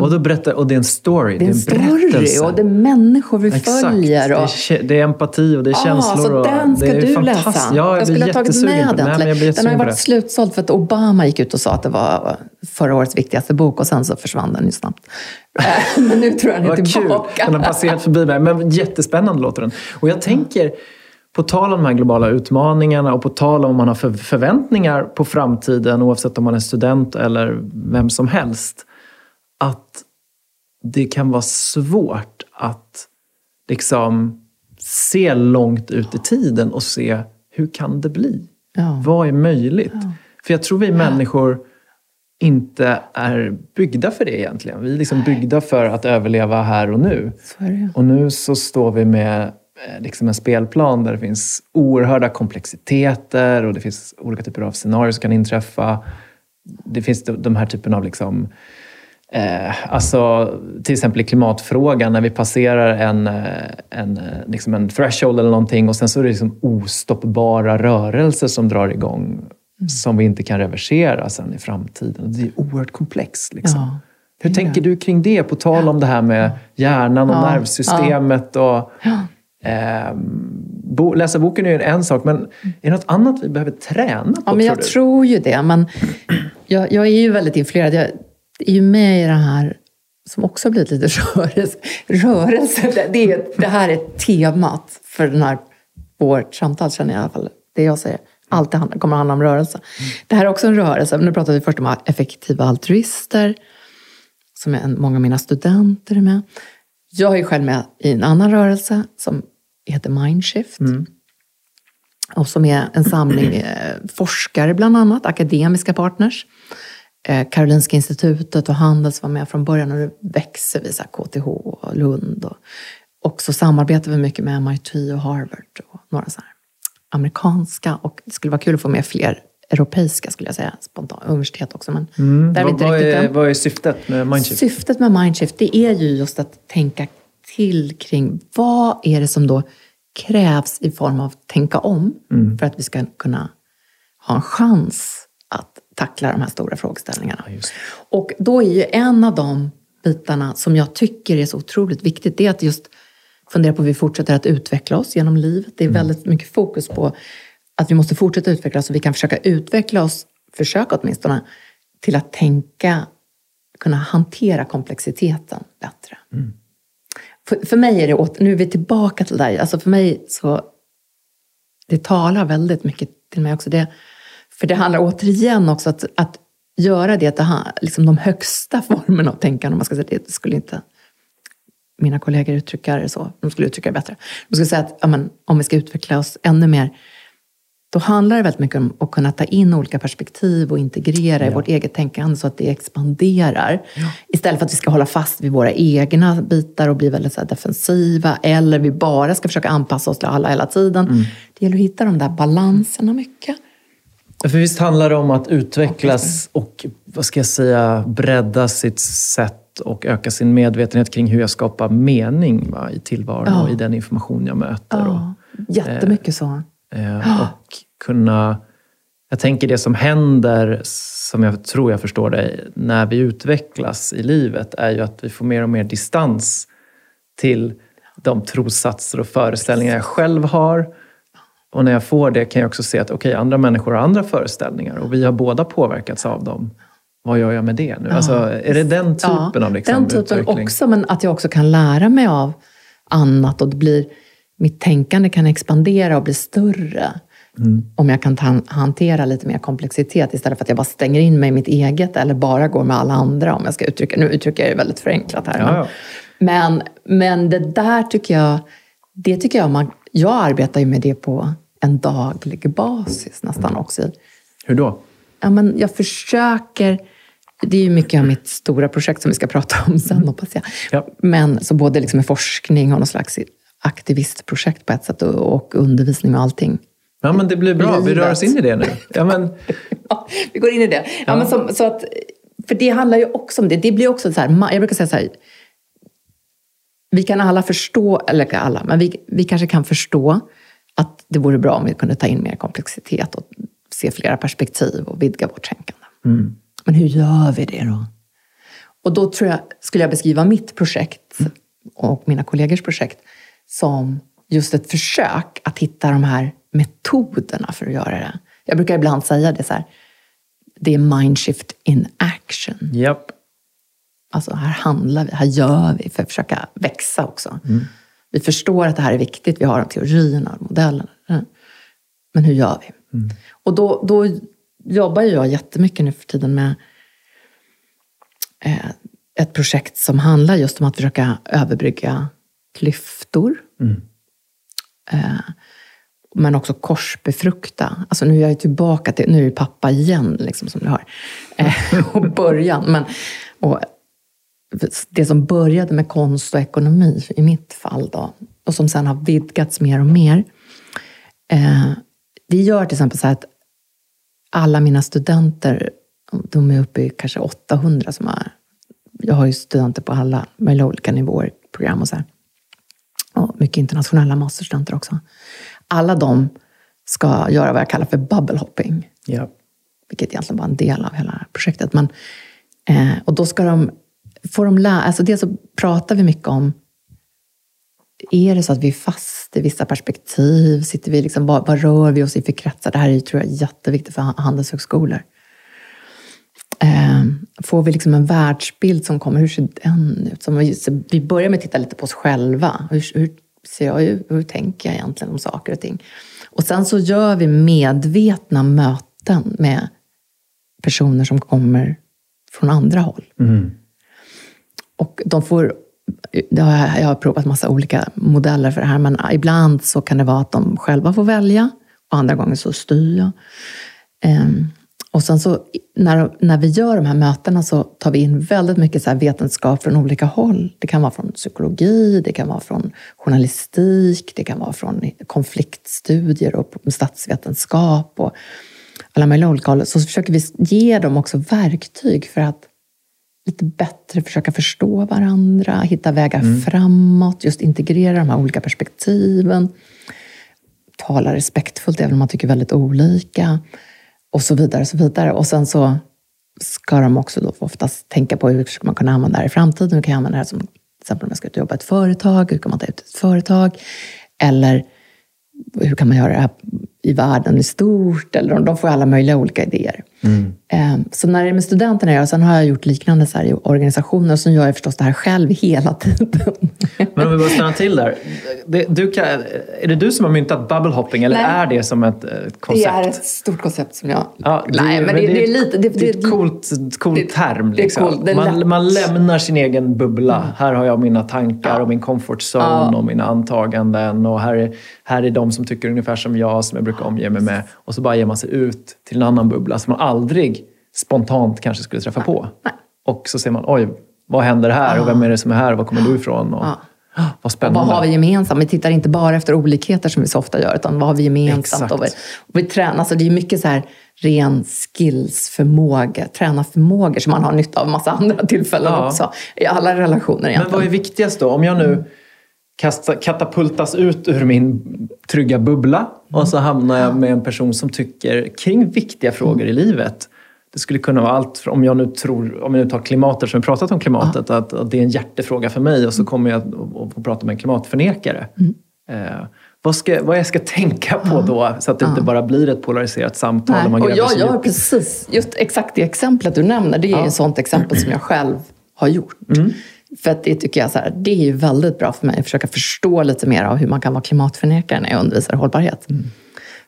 Och, då berättar, och det är en story, det är en, det är en story berättelse. och det är människor vi Exakt. följer. Och... Det, är, det är empati och det är ah, känslor. Så och den ska du läsa. Ja, jag, jag skulle ha tagit med den. Nej, den har ju varit slutsåld för att Obama gick ut och sa att det var förra årets viktigaste bok och sen så försvann den ju snabbt. Men nu tror jag den är tillbaka. Kul. Den har passerat förbi mig. Men jättespännande låter den. Och jag tänker, på tal om de här globala utmaningarna och på tal om man har förväntningar på framtiden oavsett om man är student eller vem som helst. Att det kan vara svårt att liksom se långt ut i tiden och se hur kan det bli? Ja. Vad är möjligt? Ja. För jag tror vi människor inte är byggda för det egentligen. Vi är liksom byggda för att överleva här och nu. Och nu så står vi med eh, liksom en spelplan där det finns oerhörda komplexiteter och det finns olika typer av scenarier som kan inträffa. Det finns de här typen av liksom Eh, alltså till exempel i klimatfrågan, när vi passerar en, eh, en, eh, liksom en threshold eller någonting och sen så är det liksom ostoppbara rörelser som drar igång mm. som vi inte kan reversera sen i framtiden. Det är oerhört komplext. Liksom. Ja. Hur tänker du kring det? På tal om det här med hjärnan och Ja. nervsystemet. Och, ehm, bo, läsa boken är en sak, men är det något annat vi behöver träna på? Ja, men jag tror tror ju det. Men jag, jag är ju väldigt influerad. Jag är ju med i det här som också har blivit lite rörelse. rörelse. Det, det, är, det här är temat för den här, vårt samtal, känner jag i alla fall. Det jag säger. Allt det kommer att handla om rörelse. Det här är också en rörelse. Nu pratade vi först om effektiva altruister, som är en, många av mina studenter är med. Jag är själv med i en annan rörelse som heter Mindshift. Och som är en samling eh, forskare bland annat, akademiska partners. Eh, Karolinska institutet och Handels var med från början och det växer vi, så KTH och Lund. Och, så samarbetar vi mycket med MIT och Harvard och några så amerikanska. Och det skulle vara kul att få med fler europeiska, skulle jag säga, spontant, universitet också. Men där är inte vad, riktigt är, vad är syftet med Mindshift? Syftet med Mindshift det är ju just att tänka till kring vad är det som då krävs i form av tänka om för att vi ska kunna ha en chans att tackla de här stora frågeställningarna. Ja. Och då är ju en av de bitarna som jag tycker är så otroligt viktigt, det är att just fundera på hur vi fortsätter att utveckla oss genom livet. Det är väldigt mycket fokus på att vi måste fortsätta utvecklas så vi kan försöka utveckla oss, försöka åtminstone, till att tänka, kunna hantera komplexiteten bättre. För, för mig är det, åt- nu är vi tillbaka till det där, alltså för mig så, det talar väldigt mycket till mig också. Det, för det handlar återigen också att, att göra det, ha, liksom de högsta formerna av tänkande, om man ska säga det, skulle inte mina kollegor uttrycka det så, de skulle uttrycka det bättre. De skulle säga att ja, men, om vi ska utveckla oss ännu mer, då handlar det väldigt mycket om att kunna ta in olika perspektiv och integrera i vårt eget tänkande så att det expanderar. Istället för att vi ska hålla fast vid våra egna bitar och bli väldigt så defensiva eller vi bara ska försöka anpassa oss till alla hela tiden. Det gäller att hitta de där balanserna mycket. För visst handlar det om att utvecklas och, vad ska jag säga, bredda sitt sätt och öka sin medvetenhet kring hur jag skapar mening va, i tillvaron Ja. och i den information jag möter. Och, Ja, jättemycket så. Eh, och kunna... Jag tänker det som händer, som jag tror jag förstår dig, när vi utvecklas i livet är ju att vi får mer och mer distans till de trossatser och föreställningar jag själv har. Och när jag får det kan jag också se att okej, andra människor har andra föreställningar och vi har båda påverkats av dem. Vad gör jag med det nu? Alltså, är det den typen av liksom den typen utveckling? också, men att jag också kan lära mig av annat och det blir, mitt tänkande kan expandera och bli större. Mm. Om jag kan ta, hantera lite mer komplexitet istället för att jag bara stänger in mig i mitt eget eller bara går med alla andra. Om jag ska uttrycka, nu uttrycker jag det väldigt förenklat här. Ja, ja. Men, men det där tycker jag, det tycker jag man, jag arbetar ju med det på en daglig basis nästan också. i- Hur då? Ja, men jag försöker, det är ju mycket av mitt stora projekt som vi ska prata om sen hoppas jag. Ja. Men så både liksom med forskning och någon slags aktivistprojekt på ett sätt och, och undervisning och allting. Ja, men det blir bra. Vi rör oss in i det nu. Ja, men, Ja, vi går in i det. Ja, men så, så att, för det handlar ju också om det. Det blir också så här, jag brukar säga så här, vi kan alla förstå, eller alla, men vi, vi kanske kan förstå att det vore bra om vi kunde ta in mer komplexitet och se flera perspektiv och vidga vårt tänkande. Men hur gör vi det då? Och då tror jag, skulle jag beskriva mitt projekt och mina kollegors projekt som just ett försök att hitta de här metoderna för att göra det. Jag brukar ibland säga det så här, det är mindshift in action. japp. Alltså här handlar vi, här gör vi för att försöka växa också. Vi förstår att det här är viktigt, vi har de teorierna och modellerna. Men hur gör vi? Och då, då jobbar jag jättemycket nu för tiden med eh, ett projekt som handlar just om att försöka överbrygga klyftor. Eh, men också korsbefrukta. Alltså nu är jag tillbaka till, nu är det pappa igen, liksom, som du har. Eh, och början. Men, och det som började med konst och ekonomi i mitt fall då, och som sen har vidgats mer och mer. Eh, det gör till exempel så att alla mina studenter, de är uppe i kanske 800 som har, jag har ju studenter på alla möjliga olika nivåer, program och så här. Och mycket internationella masterstudenter också. Alla de ska göra vad jag kallar för bubble hopping Ja. vilket egentligen var en del av hela projektet. Men, eh, och då ska de får de lära, alltså dels så pratar vi mycket om, är det så att vi är fast i vissa perspektiv? Sitter vi liksom, vad, vad rör vi oss i för kretsar? Det här är tror jag, jätteviktigt för handelshögskolor. Eh, får vi liksom en världsbild som kommer, hur ser den ut? Som vi, vi börjar med att titta lite på oss själva. Hur, hur ser jag ut? Hur tänker jag egentligen om saker och ting? Och sen så gör vi medvetna möten med personer som kommer från andra håll. Mm. Och de får, jag har provat massa olika modeller för det här, men ibland så kan det vara att de själva får välja och andra gånger så styr jag. Um, och sen så när, när vi gör de här mötena så tar vi in väldigt mycket så vetenskap från olika håll. Det kan vara från psykologi, det kan vara från journalistik, det kan vara från konfliktstudier och statsvetenskap och alla möjliga olika håll. Så försöker vi ge dem också verktyg för att lite bättre försöka förstå varandra, hitta vägar mm. framåt, just integrera de här olika perspektiven. Tala respektfullt även om man tycker väldigt olika och så vidare. Och så vidare. Och sen så ska de också då oftast tänka på hur ska man kunna använda det här i framtiden. Hur kan jag använda det här som till exempel om jag ska ut och jobba i ett företag? Hur kan man ta ut ett företag? Eller hur kan man göra det här i världen i stort? Eller de får alla möjliga olika idéer. Mm. Ehm, så när det är med studenterna jag sen har jag gjort liknande så i organisationer, och så gör jag förstås det här själv hela tiden. Men om vi bara stannar till där. Du kan, är det du som har myntat bubble hopping eller Nej. är det som ett, ett, koncept? Det är ett stort koncept som jag... Ja, det, Nej, men det, det, är lite... Det, det är ett coolt, coolt term. Liksom. Cool, man, man, lämnar sin egen bubbla. Mm. Här har jag mina tankar ja. och min comfort zone ja. och mina antaganden. Och här är, här är de som tycker ungefär som jag, som jag brukar omge mig med. Och så bara ger man sig ut till en annan bubbla som man aldrig spontant kanske skulle träffa på. Nej. Och så ser man, oj, vad händer här och vem är det som är här och var kommer du ifrån? Och, Vad spännande. Och vad har vi gemensamt? Vi tittar inte bara efter olikheter som vi så ofta gör, utan vad har vi gemensamt? Och vi, och vi tränar, alltså det är mycket så här ren skillsförmåga, tränarförmågor som man har nytta av massa andra tillfällen ja. också. I alla relationer egentligen. Men vad är viktigast då? Om jag nu kasta, katapultas ut ur min trygga bubbla mm. och så hamnar jag med en person som tycker kring viktiga frågor mm. i livet. Det skulle kunna vara allt, om jag nu tror, om jag nu tar klimatet som vi pratat om klimatet, ja. att, att, det är en hjärtefråga för mig och så mm. kommer jag att få prata med en klimatförnekare. Mm. Eh, vad, ska, vad jag ska tänka på då så att det ja. inte bara blir ett polariserat samtal. Nej. Man och jag gör precis, just exakt det exemplet du nämner, det är ett sånt exempel som jag själv har gjort. Mm. För att det tycker jag så här, det är väldigt bra för mig att försöka förstå lite mer av hur man kan vara klimatförnekare när jag undervisar hållbarhet. Mm.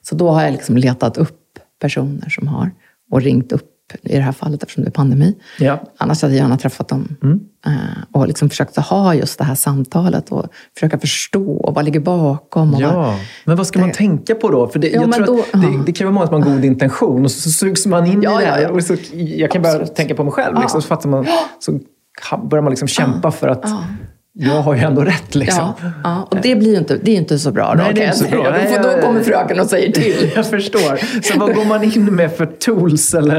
Så då har jag liksom letat upp personer som har och ringt upp i det här fallet eftersom det är pandemi. Ja. Annars hade jag gärna träffat dem mm. Eh, och liksom försökt ha just det här samtalet och försöka förstå vad ligger bakom. Och ja. Vad, men vad ska man tänka på då? För det, ja, jag tror då, att det, det kräver många som har en god intention och så, så sugs man in ja, i det här. Och så, jag kan bara tänka på mig själv. Liksom, så, fattar man, så börjar man liksom kämpa för att jag har ju ändå rätt. Liksom. Ja, ja, och det blir ju inte, det är inte så bra. Då, Nej, det är inte så bra. Nej, då, då kommer fröken och säger till. jag förstår. Så vad går man in med för tools eller,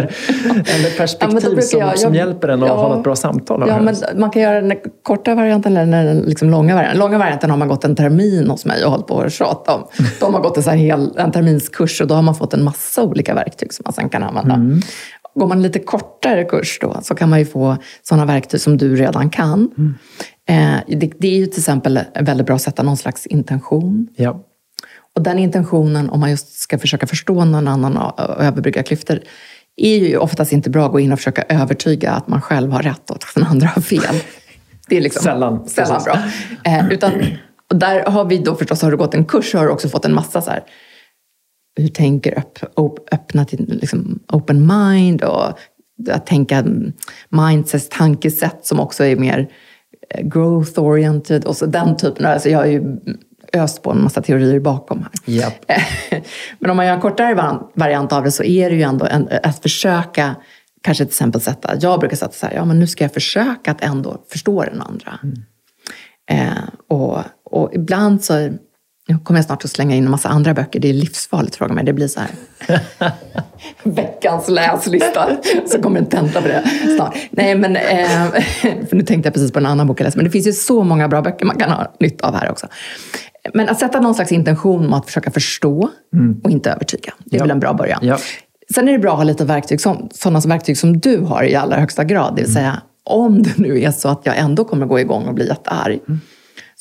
eller perspektiv ja, som, jag, som hjälper en att ja, hålla ett bra samtal? Ja, men man kan göra den korta varianten eller den liksom långa varianten. Långa varianten har man gått en termin hos mig och hållit på och tjatat om. Då har gått en, så hel, en terminskurs och då har man fått en massa olika verktyg som man sen kan använda. Mm. Går man en lite kortare kurs då så kan man ju få sådana verktyg som du redan kan. Mm. Eh, det, det, är ju till exempel väldigt bra att sätta någon slags intention. Ja. Och den intentionen, om man just ska försöka förstå någon annan och överbrygga klyftor, är ju oftast inte bra att gå in och försöka övertyga att man själv har rätt och att den andra har fel. Det är liksom sällan, sällan bra. Eh, utan, och där har vi då förstås, har du gått en kurs har du också fått en massa så här, hur tänker öpp, öppna till liksom, open mind och att tänka mindsets tankesätt som också är mer growth-oriented och så den typen. Alltså jag har ju öst på en massa teorier bakom här. Yep. Men om man gör en kortare variant av det så är det ju ändå en, att försöka kanske till exempel sätta, jag brukar sätta så här, ja men nu ska jag försöka att ändå förstå den andra. Mm. Eh, och, och ibland så nu kommer jag snart att slänga in en massa andra böcker. Det är livsfarligt, fråga mig. Det blir så här. Veckans läslista. Så kommer en tenta på det snart. Nej, men... Eh, för nu tänkte jag precis på en annan bok jag läste. Men det finns ju så många bra böcker man kan ha nytta av här också. Men att sätta någon slags intention om att försöka förstå mm. och inte övertyga. Det är ja. väl en bra början. Ja. Sen är det bra att ha lite verktyg, som, sådana verktyg som du har i allra högsta grad. Det vill mm. säga om det nu är så att jag ändå kommer gå igång och bli jättearg, mm.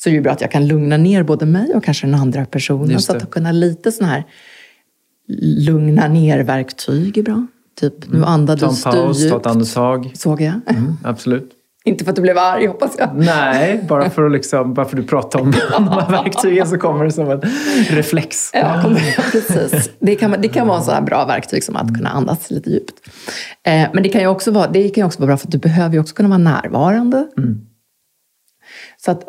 Så är det bra att jag kan lugna ner både mig och kanske den andra personen. Så att kunna lite sån här lugna ner-verktyg är bra. Typ, nu andades du Ta en paus, ta ett andetag. Såg jag. Mm, absolut. Inte för att du blev arg hoppas jag. Nej, bara för att liksom, bara för att du pratar om de här verktygen så kommer det som en reflex. Ja, precis. Det kan, det kan vara så här bra verktyg som att kunna andas lite djupt. Eh, men det kan ju också vara, det kan också vara bra för att du behöver ju också kunna vara närvarande. Mm. Så att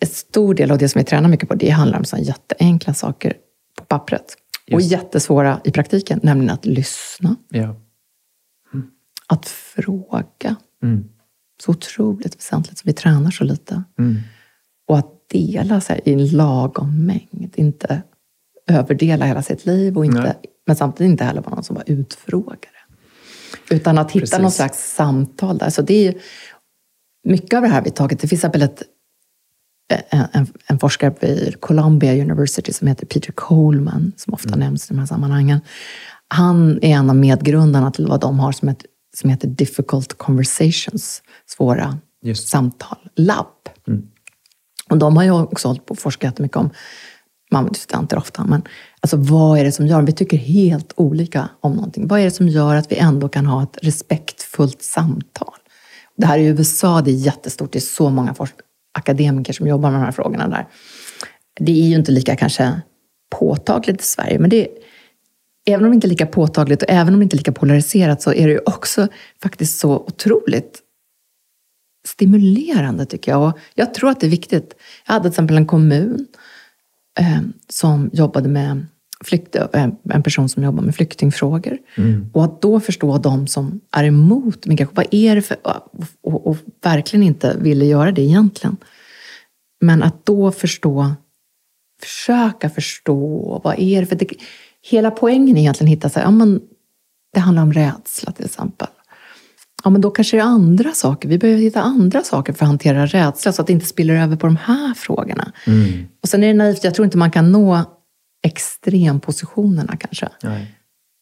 en stor del av det som vi tränar mycket på, det handlar om så jätteenkla saker på pappret. Just. Och jättesvåra i praktiken, nämligen att lyssna. Ja. Mm. Att fråga. Mm så otroligt väsentligt, som vi tränar så lite. Mm. Och att dela så här, i en lagom mängd. Inte överdela hela sitt liv, och inte, men samtidigt inte heller vara någon som bara utfrågare. Utan att hitta Precis. någon slags samtal där. Så det är mycket av det här vi tagit. Det finns till exempel ett, en, en, forskare vid Columbia University som heter Peter Coleman, som ofta mm. nämns i de här sammanhangen. Han är en av medgrundarna till vad de har som ett som heter Difficult Conversations, svåra Just. samtal, labb. Mm. Och de har ju också hållit på och forskat mycket om, man använder studenter ofta, men alltså vad är det som gör, vi tycker helt olika om någonting. Vad är det som gör att vi ändå kan ha ett respektfullt samtal? Det här i USA, det är jättestort, det är så många akademiker som jobbar med de här frågorna där. Det är ju inte lika kanske påtagligt i Sverige, men det även om det inte är lika påtagligt och även om det inte är lika polariserat så är det ju också faktiskt så otroligt stimulerande tycker jag. Och jag tror att det är viktigt. Jag hade till exempel en kommun eh, som jobbade med flykt, eh, en person som jobbar med flyktingfrågor. Mm. Och att då förstå de som är emot migration. Vad är det för... Och, och, och, verkligen inte ville göra det egentligen. Men att då förstå, försöka förstå, vad är det för... Det, hela poängen är egentligen att hitta, så här, ja, men det handlar om rädsla till exempel. Ja, men då kanske det är andra saker. Vi behöver hitta andra saker för att hantera rädsla så att det inte spiller över på de här frågorna. Mm. Och sen är det naivt, jag tror inte man kan nå extrempositionerna kanske. Nej.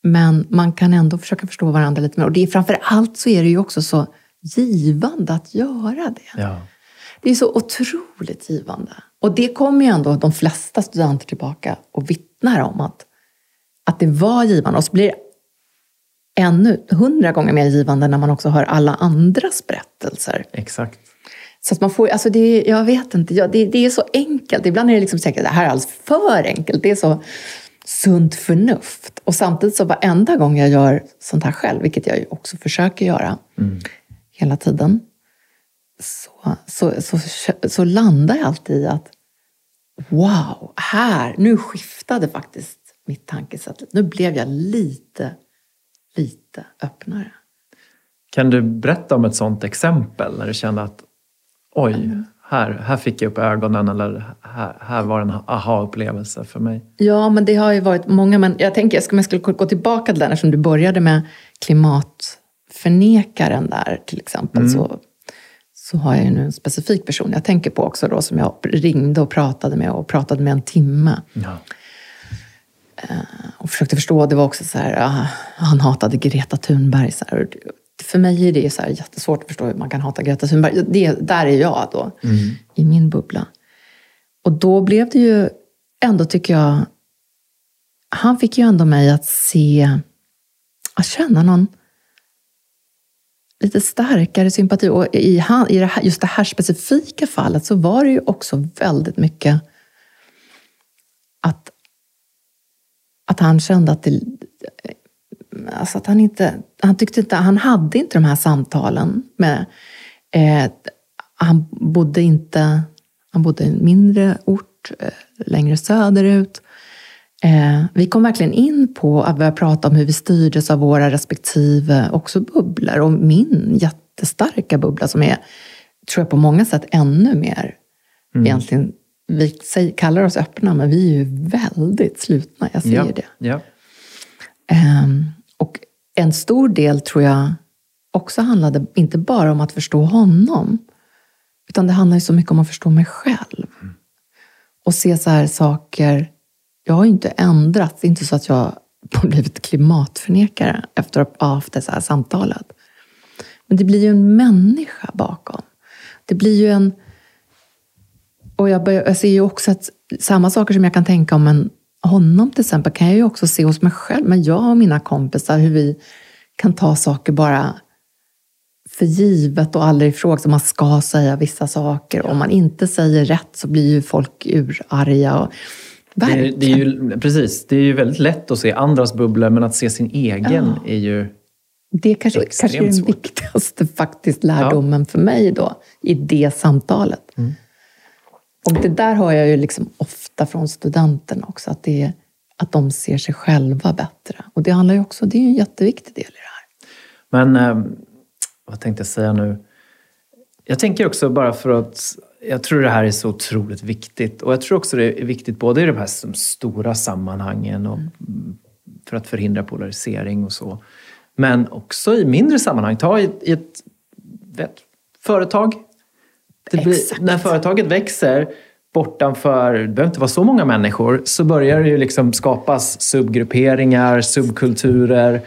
Men man kan ändå försöka förstå varandra lite mer. Och det är, framför allt så är det ju också så givande att göra det. Ja. Det är så otroligt givande. Och det kommer ju ändå de flesta studenter tillbaka och vittnar om att att det var givande. Och så blir det ännu hundra gånger mer givande när man också hör alla andras berättelser. Exakt. Så att man får, alltså det, jag vet inte, ja, det, det, är så enkelt. Ibland är det liksom säkert, det här är alldeles för enkelt. Det är så sunt förnuft. Och samtidigt så varenda gång jag gör sånt här själv, vilket jag också försöker göra mm. hela tiden, så, så, så, så landar jag alltid i att wow, här, nu skiftade faktiskt mitt tankesätt. Nu blev jag lite, lite öppnare. Kan du berätta om ett sånt exempel när du kände att oj, här, här fick jag upp ögonen eller här, här var en aha-upplevelse för mig? Ja, men det har ju varit många. Men jag tänker, om jag skulle gå tillbaka till den, eftersom du började med klimatförnekaren där till exempel, mm. så, så har jag ju nu en specifik person jag tänker på också då, som jag ringde och pratade med och pratade med en timme. Ja. Eh, och försökte förstå. Det var också så här, uh, han hatade Greta Thunberg. Så här. För mig är det så här jättesvårt att förstå hur man kan hata Greta Thunberg. Det, där är jag då, mm. i min bubbla. Och då blev det ju ändå, tycker jag, han fick ju ändå mig att se, att känna någon lite starkare sympati. Och i, han, i det här, just det här specifika fallet så var det ju också väldigt mycket att att han kände att det, alltså att han inte, han tyckte inte, han hade inte de här samtalen med, eh, han bodde inte, han bodde i en mindre ort eh, längre söderut. Eh, vi kom verkligen in på att börja prata om hur vi styrdes av våra respektive också bubblor och min jättestarka bubbla som är, tror jag på många sätt ännu mer mm. egentligen vi kallar oss öppna, men vi är ju väldigt slutna. Jag säger ja, det. Ja. Um, och en stor del tror jag också handlade inte bara om att förstå honom, utan det handlar ju så mycket om att förstå mig själv. Mm. Och se så här saker. Jag har ju inte ändrats. Det är inte så att jag har blivit klimatförnekare efter att ha haft det så här samtalet. Men det blir ju en människa bakom. Det blir ju en... Och jag, börjar, jag ser ju också att samma saker som jag kan tänka om en, honom till exempel, kan jag ju också se hos mig själv. Men jag och mina kompisar, hur vi kan ta saker bara för givet och aldrig ifrågasätta. Så man ska säga vissa saker. Ja. Om man inte säger rätt så blir ju folk urarga. Och, det, det, är ju, precis, det är ju väldigt lätt att se andras bubblor, men att se sin egen ja. är ju Det kanske, kanske är den svårt. viktigaste faktiskt lärdomen ja. för mig då, i det samtalet. Mm. Och det där hör jag ju liksom ofta från studenterna också, att, det att de ser sig själva bättre. Och det handlar ju också, det är en jätteviktig del i det här. Men eh, vad tänkte jag säga nu? Jag tänker också bara för att jag tror det här är så otroligt viktigt. Och jag tror också det är viktigt både i de här stora sammanhangen och för att förhindra polarisering och så. Men också i mindre sammanhang. Ta i, i ett vet, företag. Blir, när företaget växer bortanför, det behöver inte vara så många människor, så börjar det ju liksom skapas subgrupperingar, subkulturer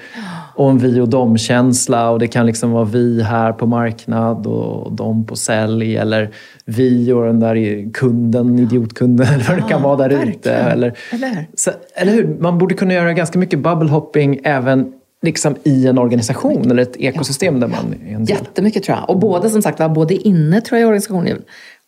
och en vi och dom-känsla. Och det kan liksom vara vi här på marknad och de på sälj. Eller vi och den där kunden, idiotkunden eller vad det kan vara där ute. Eller, eller? Så, eller hur? Man borde kunna göra ganska mycket bubble hopping även liksom i en organisation eller ett ekosystem ja. där man är en del. Jättemycket tror jag. Och både som sagt både inne tror jag i organisationen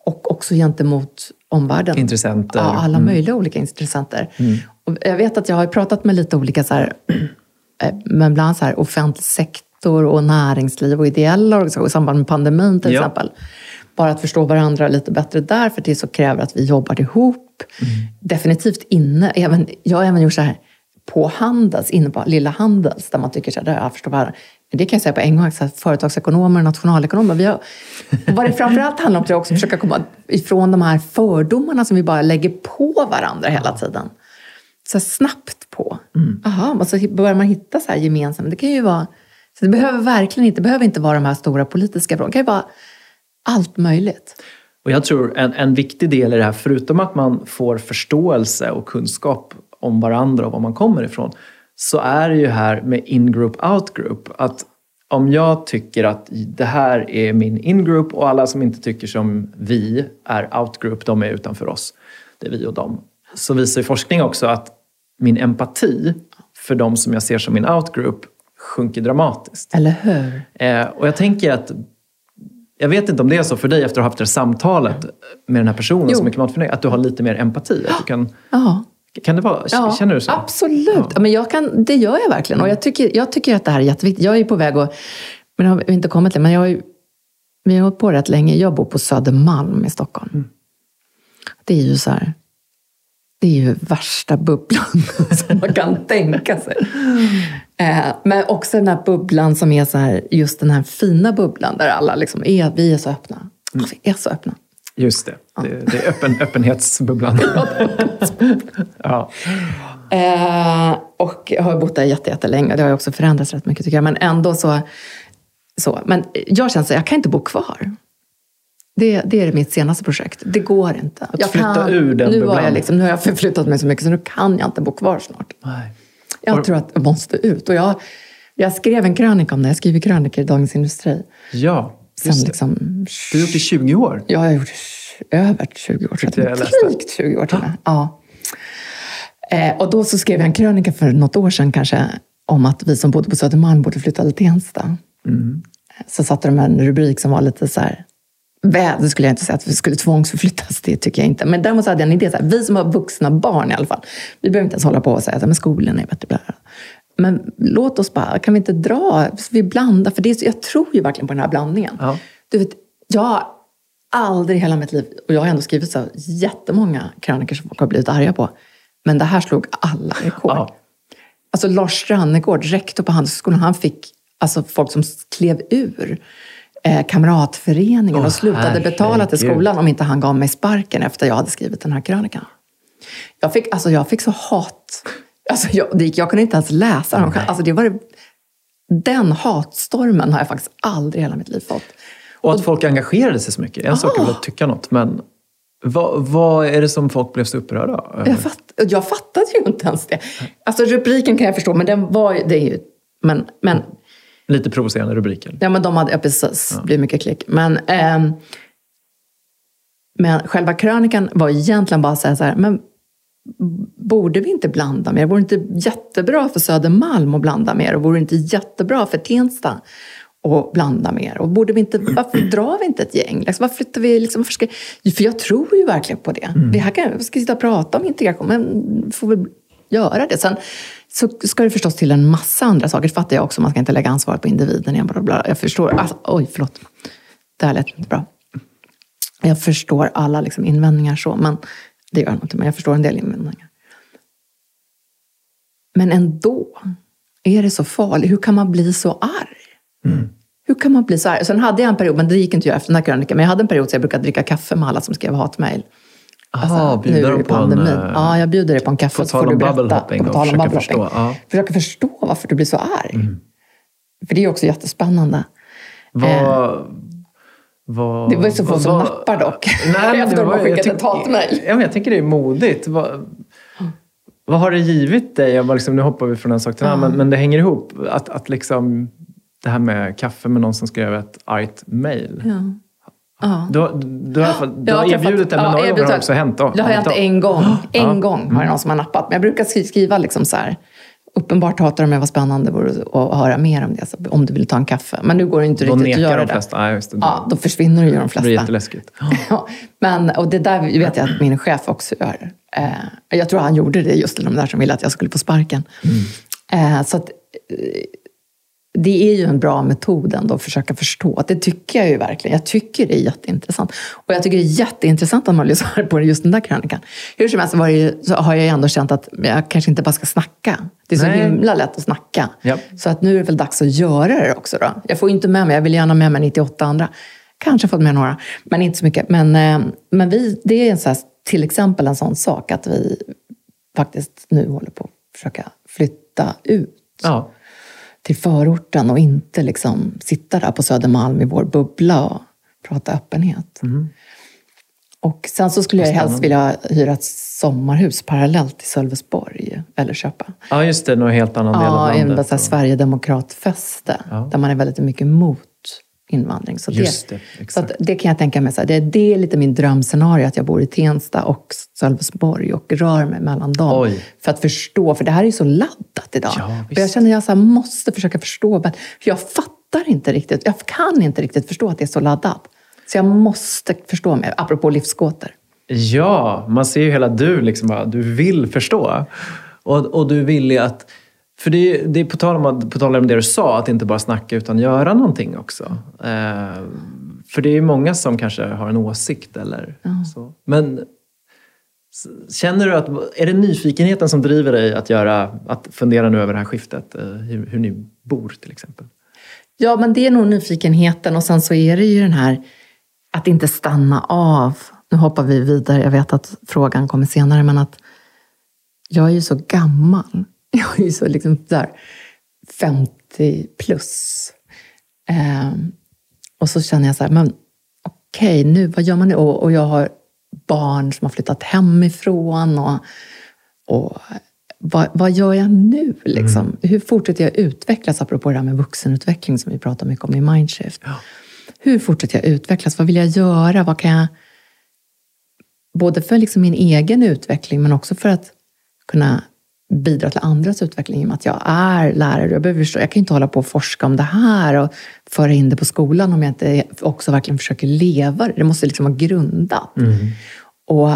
och också gentemot omvärlden. Intressenter. Ja, alla mm. möjliga olika intressenter. Mm. Och jag vet att jag har pratat med lite olika så här, Eh, men bland så här offentlig sektor och näringsliv och ideella organisationer i samband med pandemin till ja. exempel. Bara att förstå varandra lite bättre där, för det så kräver att vi jobbar ihop. Mm. Definitivt inne. Även, jag har även gjort så här på Handels, inne på lilla Handels, där man tycker så här, jag förstår varandra. Det kan jag säga på en gång, så företagsekonomer och nationalekonomer. Vi har, vad det framförallt handlar om är också att försöka komma ifrån de här fördomarna som vi bara lägger på varandra hela tiden. Så snabbt på. Mm. Aha, och så börjar man hitta så här gemensamt. Det kan ju vara... Så det behöver verkligen inte, behöver inte vara de här stora politiska frågorna. Det kan ju vara allt möjligt. Och jag tror en, en viktig del i det här, förutom att man får förståelse och kunskap om varandra och var man kommer ifrån, så är det ju här med in-group, out-group. Att om jag tycker att det här är min in-group och alla som inte tycker som vi är out-group, de är utanför oss. Det är vi och dem. Så visar ju forskning också att min empati för de som jag ser som min outgroup sjunker dramatiskt. Eller hur? Eh, och jag tänker att jag vet inte om det är så för dig efter att ha haft det här samtalet med den här personen jo. som är klimatförnekare, att du har lite mer empati? Att du kan, ja. Kan det vara, ja, känner du så? Absolut, ja. men jag kan, det gör jag verkligen. Och jag tycker, jag tycker att det här är jätteviktigt. Jag är på väg att, men har inte kommit till, men jag ju, vi har hållit på rätt länge. Jag bor på Södermalm i Stockholm. Mm. Det är ju så här, det är ju värsta bubblan som man kan tänka sig. Eh, men också den här bubblan som är så här, just den här fina bubblan där alla liksom är, vi är så öppna. Mm. Vi är så öppna. Just det, ja. det, det, är öppen, öppenhetsbubblan. ja. Eh, och jag har bott där jättelänge det har också förändrats rätt mycket tycker jag. Men ändå så, så. Men jag känner att jag kan inte bo kvar. Det, det är mitt senaste projekt. Det går inte. Att jag flytta kan, ur den nu, har jag liksom, nu har jag förflyttat mig så mycket så nu kan jag inte bo kvar snart. Nej. Jag Var... tror att jag måste ut. Och jag, jag skrev en krönika om det. Jag skriver krönikor i Dagens Industri. Ja, Sen liksom, Du har gjort det i 20 år? Ja, jag har gjort det över 20 år. Drygt 20 år till ja. Eh, och då så skrev jag en krönika för något år sedan kanske om att vi som bodde på Södermalm borde flytta till Tensta. Mm. Så satte de en rubrik som var lite så här väl, skulle jag inte säga att vi skulle tvångsförflyttas, det tycker jag inte. Men däremot så hade jag en idé, så här, vi som har vuxna barn i alla fall, vi behöver inte ens hålla på och säga att skolorna är bättre. Men låt oss bara, kan vi inte dra, vi blandar, för det är, jag tror ju verkligen på den här blandningen. Ja. Du vet, jag har aldrig i hela mitt liv, och jag har ändå skrivit så jättemånga krönikor som folk har blivit arga på, men det här slog alla rekord. Ja. Alltså Lars Strannegård, rektor på Handelshögskolan, han fick alltså folk som klev ur eh, kamratföreningen oh, och slutade herregud. betala till skolan om inte han gav mig sparken efter jag hade skrivit den här krönikan. Jag fick, alltså, jag fick så hat. Alltså, jag, det gick, jag kunde inte ens läsa den. Alltså, det var, den hatstormen har jag faktiskt aldrig i hela mitt liv fått. Och att och, folk engagerade sig så mycket. En sak är väl att tycka något, men vad, vad, är det som folk blev så upprörda av? Jag, fatt, jag fattade ju inte ens det. Alltså rubriken kan jag förstå, men den var det är ju... Men, men Lite provocerande rubriker. Ja, men de hade, ja, precis. Det blir mycket klick. Men, ehm, men själva krönikan var egentligen bara att säga så här, men borde vi inte blanda mer? Vore det inte jättebra för Södermalm att blanda mer? Och vore det inte jättebra för Tensta att blanda mer? Och borde vi inte, varför drar vi inte ett gäng? Liksom, varför flyttar vi? Liksom, ska, för jag tror ju verkligen på det. Vi här kan, vi ska sitta och prata om integration, men får vi göra det? Sen så ska det förstås till en massa andra saker. Det fattar jag också. Man ska inte lägga ansvaret på individen. Jag, bla bla. jag förstår. Alltså, oj, förlåt. Det här lät inte bra. Jag förstår alla liksom invändningar så, men det gör jag inte. Men jag förstår en del invändningar. Men ändå är det så farligt. Hur kan man bli så arg? Hur kan man bli så arg? Sen hade jag en period, men det gick inte jag efter den här krönikan, men jag hade en period så jag brukade dricka kaffe med alla som skrev hatmejl. Aha, nu bjuder är de det på en... eh, Ja, jag bjuder dig på en kaffe så får du berätta. bubblehopping på tal om bubblehopping. förstå, ja. Försöka förstå varför du blir så arg. Mm. För det är också jättespännande. Vad... Vad, Det var ju så få som nappar dock. Nej, Efter det de har var- jag skickat ett hatmejl. Ja, jag tycker det är modigt. Vad, vad har det givit dig? Jag bara liksom, nu hoppar vi från en sak till en annan, men, men det hänger ihop. Att, att liksom, det här med kaffe med någon som skrev ett argt mejl. Ja. Ja. Du, har- du, har du Jag har erbjudit det, men ja, några gånger har det också hänt. då. Det har Hänt då. en gång. En gång har det någon som har nappat. Men jag brukar skri- skriva liksom så här. Uppenbart hatar de mig, vad spännande det vore att höra mer om det. Så om du vill ta en kaffe. Men nu går det inte Då riktigt att göra de det. flesta. Ja, just det. Ja, då försvinner ju de det blir flesta. jätteläskigt. Ja, men, och det där vet jag att min chef också gör. Eh, jag tror han gjorde det just till de där som ville att jag skulle få sparken. Eh, så att, eh, det är ju en bra metod ändå att försöka förstå. Det tycker jag ju verkligen. Jag tycker det är jätteintressant. Och jag tycker det är jätteintressant att man lyssnar på just den där krönikan. Hur som helst det så har jag ju ändå känt att jag kanske inte bara ska snacka. Det är så Nej. himla lätt att snacka. Ja. Så att nu är det väl dags att göra det också då. Jag får inte med mig, jag vill gärna med mig 98 andra. Kanske fått med några, men inte så mycket. Men, eh, men vi, det är så här, till exempel en sån sak att vi faktiskt nu håller på att försöka flytta ut Ja. Till förorten och inte liksom sitta där på Södermalm i vår bubbla och prata öppenhet. Och sen så skulle jag helst vilja hyra ett sommarhus parallellt till Sölvesborg eller köpa. ja, just det. Någon helt annan del av Ja, en landet. så här Sverigedemokratfäste Ja. där man är väldigt mycket emot invandring. Så Just det, så exakt. att det kan jag tänka mig, så här, det, det är lite min drömscenario att jag bor i Tensta och Sölvesborg och rör mig mellan dem. Oj. För att förstå, för det här är ju så laddat idag. Ja, och jag känner att jag så här, måste försöka förstå, men- för jag fattar inte riktigt, jag kan inte riktigt förstå att det är så laddat. Så jag måste förstå mig, apropå livsgåtor. Ja, man ser ju hela du, liksom du vill förstå. Och, och du vill ju att... För det är, det är på, tal om, att- på tal om det du sa, att inte bara snacka utan göra någonting också. Eh, för det är ju många som kanske har en åsikt eller så. Men känner du att... Är det nyfikenheten som driver dig att, göra, att fundera nu över det här skiftet? Eh, hur, hur ni bor till exempel? Ja, men det är nog nyfikenheten och sen så är det ju den här att inte stanna av. Nu hoppar vi vidare, jag vet att frågan kommer senare, men att jag är ju så gammal. Jag är ju så liksom där 50 plus. Ehm, och så känner jag så här, men okej, nu, vad gör man nu? Och, och jag har barn som har flyttat hemifrån och, och vad, vad gör jag nu? Liksom? Hur fortsätter jag utvecklas? Apropå det här med vuxenutveckling som vi pratar mycket om i Mindshift. Hur fortsätter jag utvecklas? Vad vill jag göra? Vad kan jag... Både för liksom min egen utveckling men också för att kunna bidra till andras utveckling i och med att jag är lärare. Jag, behöver förstå, jag kan inte hålla på och forska om det här och föra in det på skolan om jag inte också verkligen försöker leva det. Det måste liksom vara grundat. Och,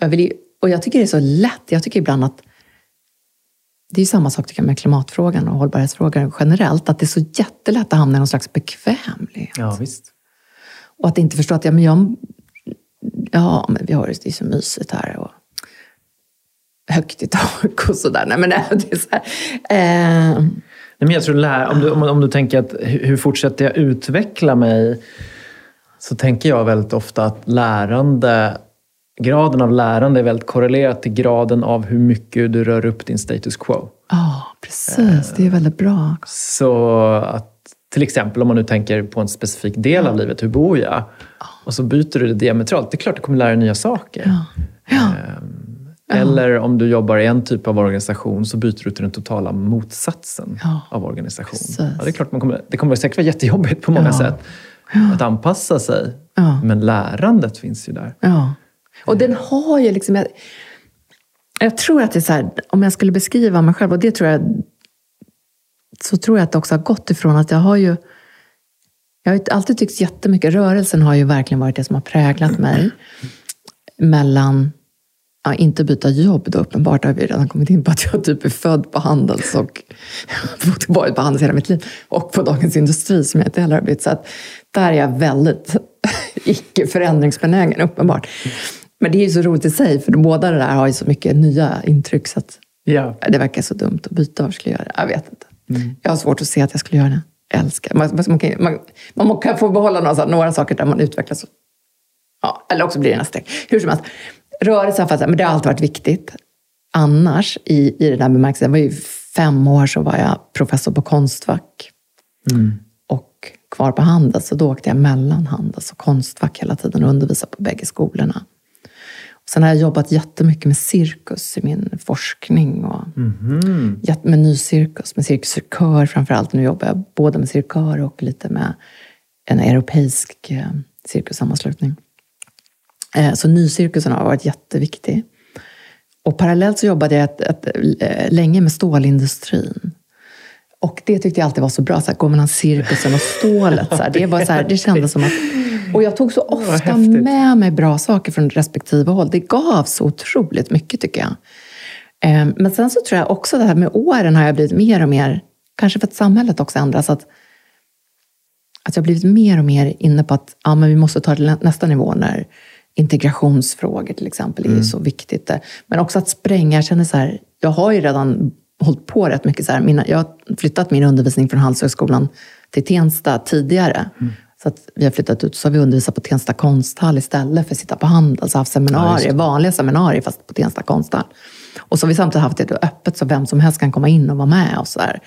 jag vill, och jag tycker det är så lätt. Jag tycker ibland att det är samma sak tycker jag med klimatfrågan och hållbarhetsfrågan generellt, att det är så jättelätt att hamna i någon slags bekvämlighet. Ja, visst. Och att inte förstå att ja, men jag, ja, men vi har det, det är så mysigt här och högt i tak och sådär. Nej, men det är så här. Eh, Nej, men jag tror lär, om, du, om, om du tänker att hur fortsätter jag utveckla mig? Så tänker jag väldigt ofta att lärande, graden av lärande är väldigt korrelerat till graden av hur mycket du rör upp din status quo. Ja, precis. Det är väldigt bra. Så att till exempel om man nu tänker på en specifik del av livet, hur bor jag? Och så byter du det diametralt. Det är klart du kommer lära dig nya saker. Ja. Eller om du jobbar i en typ av organisation så byter du till den totala motsatsen Ja, av organisation. Ja, det är klart man kommer, det kommer säkert vara jättejobbigt på många sätt att anpassa sig. Men lärandet finns ju där. Och den har ju liksom... Jag, jag tror att det är så här, om jag skulle beskriva mig själv, och det tror jag... Så tror jag att det också har gått ifrån att jag har ju... Jag har ju alltid tyckt jättemycket, rörelsen har ju verkligen varit det som har präglat mig. Mellan, ja, inte byta jobb då uppenbart, har vi redan kommit in på att jag typ är född på Handels och varit på Handels hela mitt liv. Och på Dagens Industri som jag inte heller har bytt. Så att där är jag väldigt icke förändringsbenägen, uppenbart. Men det är ju så roligt i sig, för båda det där har ju så mycket nya intryck. Så att Ja. det verkar så dumt att byta. Varför skulle jag göra? Jag vet inte. Jag har svårt att se att jag skulle göra det. Jag älskar man, man, kan, man, man kan få behålla några, några saker där man utvecklas. Ja, eller också blir det nästa steg. Hur som helst. Rörelse har men det har alltid varit viktigt. Annars, i, i den där bemärkelsen, var ju fem år så var jag professor på Konstfack. Och kvar på Handels, så då åkte jag mellan Handels och Konstfack hela tiden och undervisade på bägge skolorna. Och sen har jag jobbat jättemycket med cirkus i min forskning. Och jätte- Med ny cirkus, med cirkusör framför allt. Nu jobbar jag både med cirkör och lite med en europeisk eh, cirkussammanslutning. Eh, Så nycirkusen har varit jätteviktig. Och parallellt så jobbade jag ett, ett, eh, länge med stålindustrin. Och det tyckte jag alltid var så bra, så här, gå mellan cirkusen och stålet. Så här, det, var så här, det kändes som att... Och jag tog så ofta med mig bra saker från respektive håll. Det gav så otroligt mycket tycker jag. Eh, Men sen så tror jag också det här med åren har jag blivit mer och mer, kanske för att samhället också ändras, att, att jag har blivit mer och mer inne på att ja, men vi måste ta det till nästa nivå när integrationsfrågor till exempel är ju så viktigt. Men också att spränga, jag känner så här, jag har ju redan hållit på rätt mycket så här, mina, jag har flyttat min undervisning från Handelshögskolan till Tensta tidigare. Så att vi har flyttat ut så har vi undervisat på Tensta konsthall istället för att sitta på Handels. Så haft seminarier, vanliga seminarier fast på Tensta konsthall. Och så har vi samtidigt haft det öppet så vem som helst kan komma in och vara med och så där.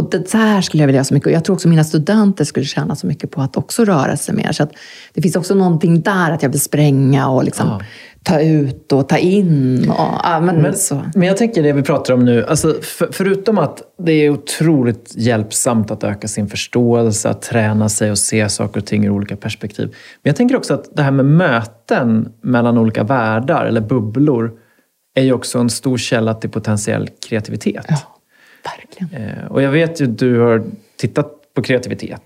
Och det där skulle jag vilja göra så mycket. Och jag tror också mina studenter skulle tjäna så mycket på att också röra sig mer. Så att det finns också någonting där att jag vill spränga och liksom Ja. ta ut och ta in. Och, ja, men, Men, så. men jag tänker det vi pratar om nu, alltså för, förutom att det är otroligt hjälpsamt att öka sin förståelse, att träna sig och se saker och ting ur olika perspektiv. Men jag tänker också att det här med möten mellan olika världar eller bubblor är ju också en stor källa till potentiell kreativitet. Ja, verkligen. Eh, Och jag vet ju att du har tittat på kreativitet.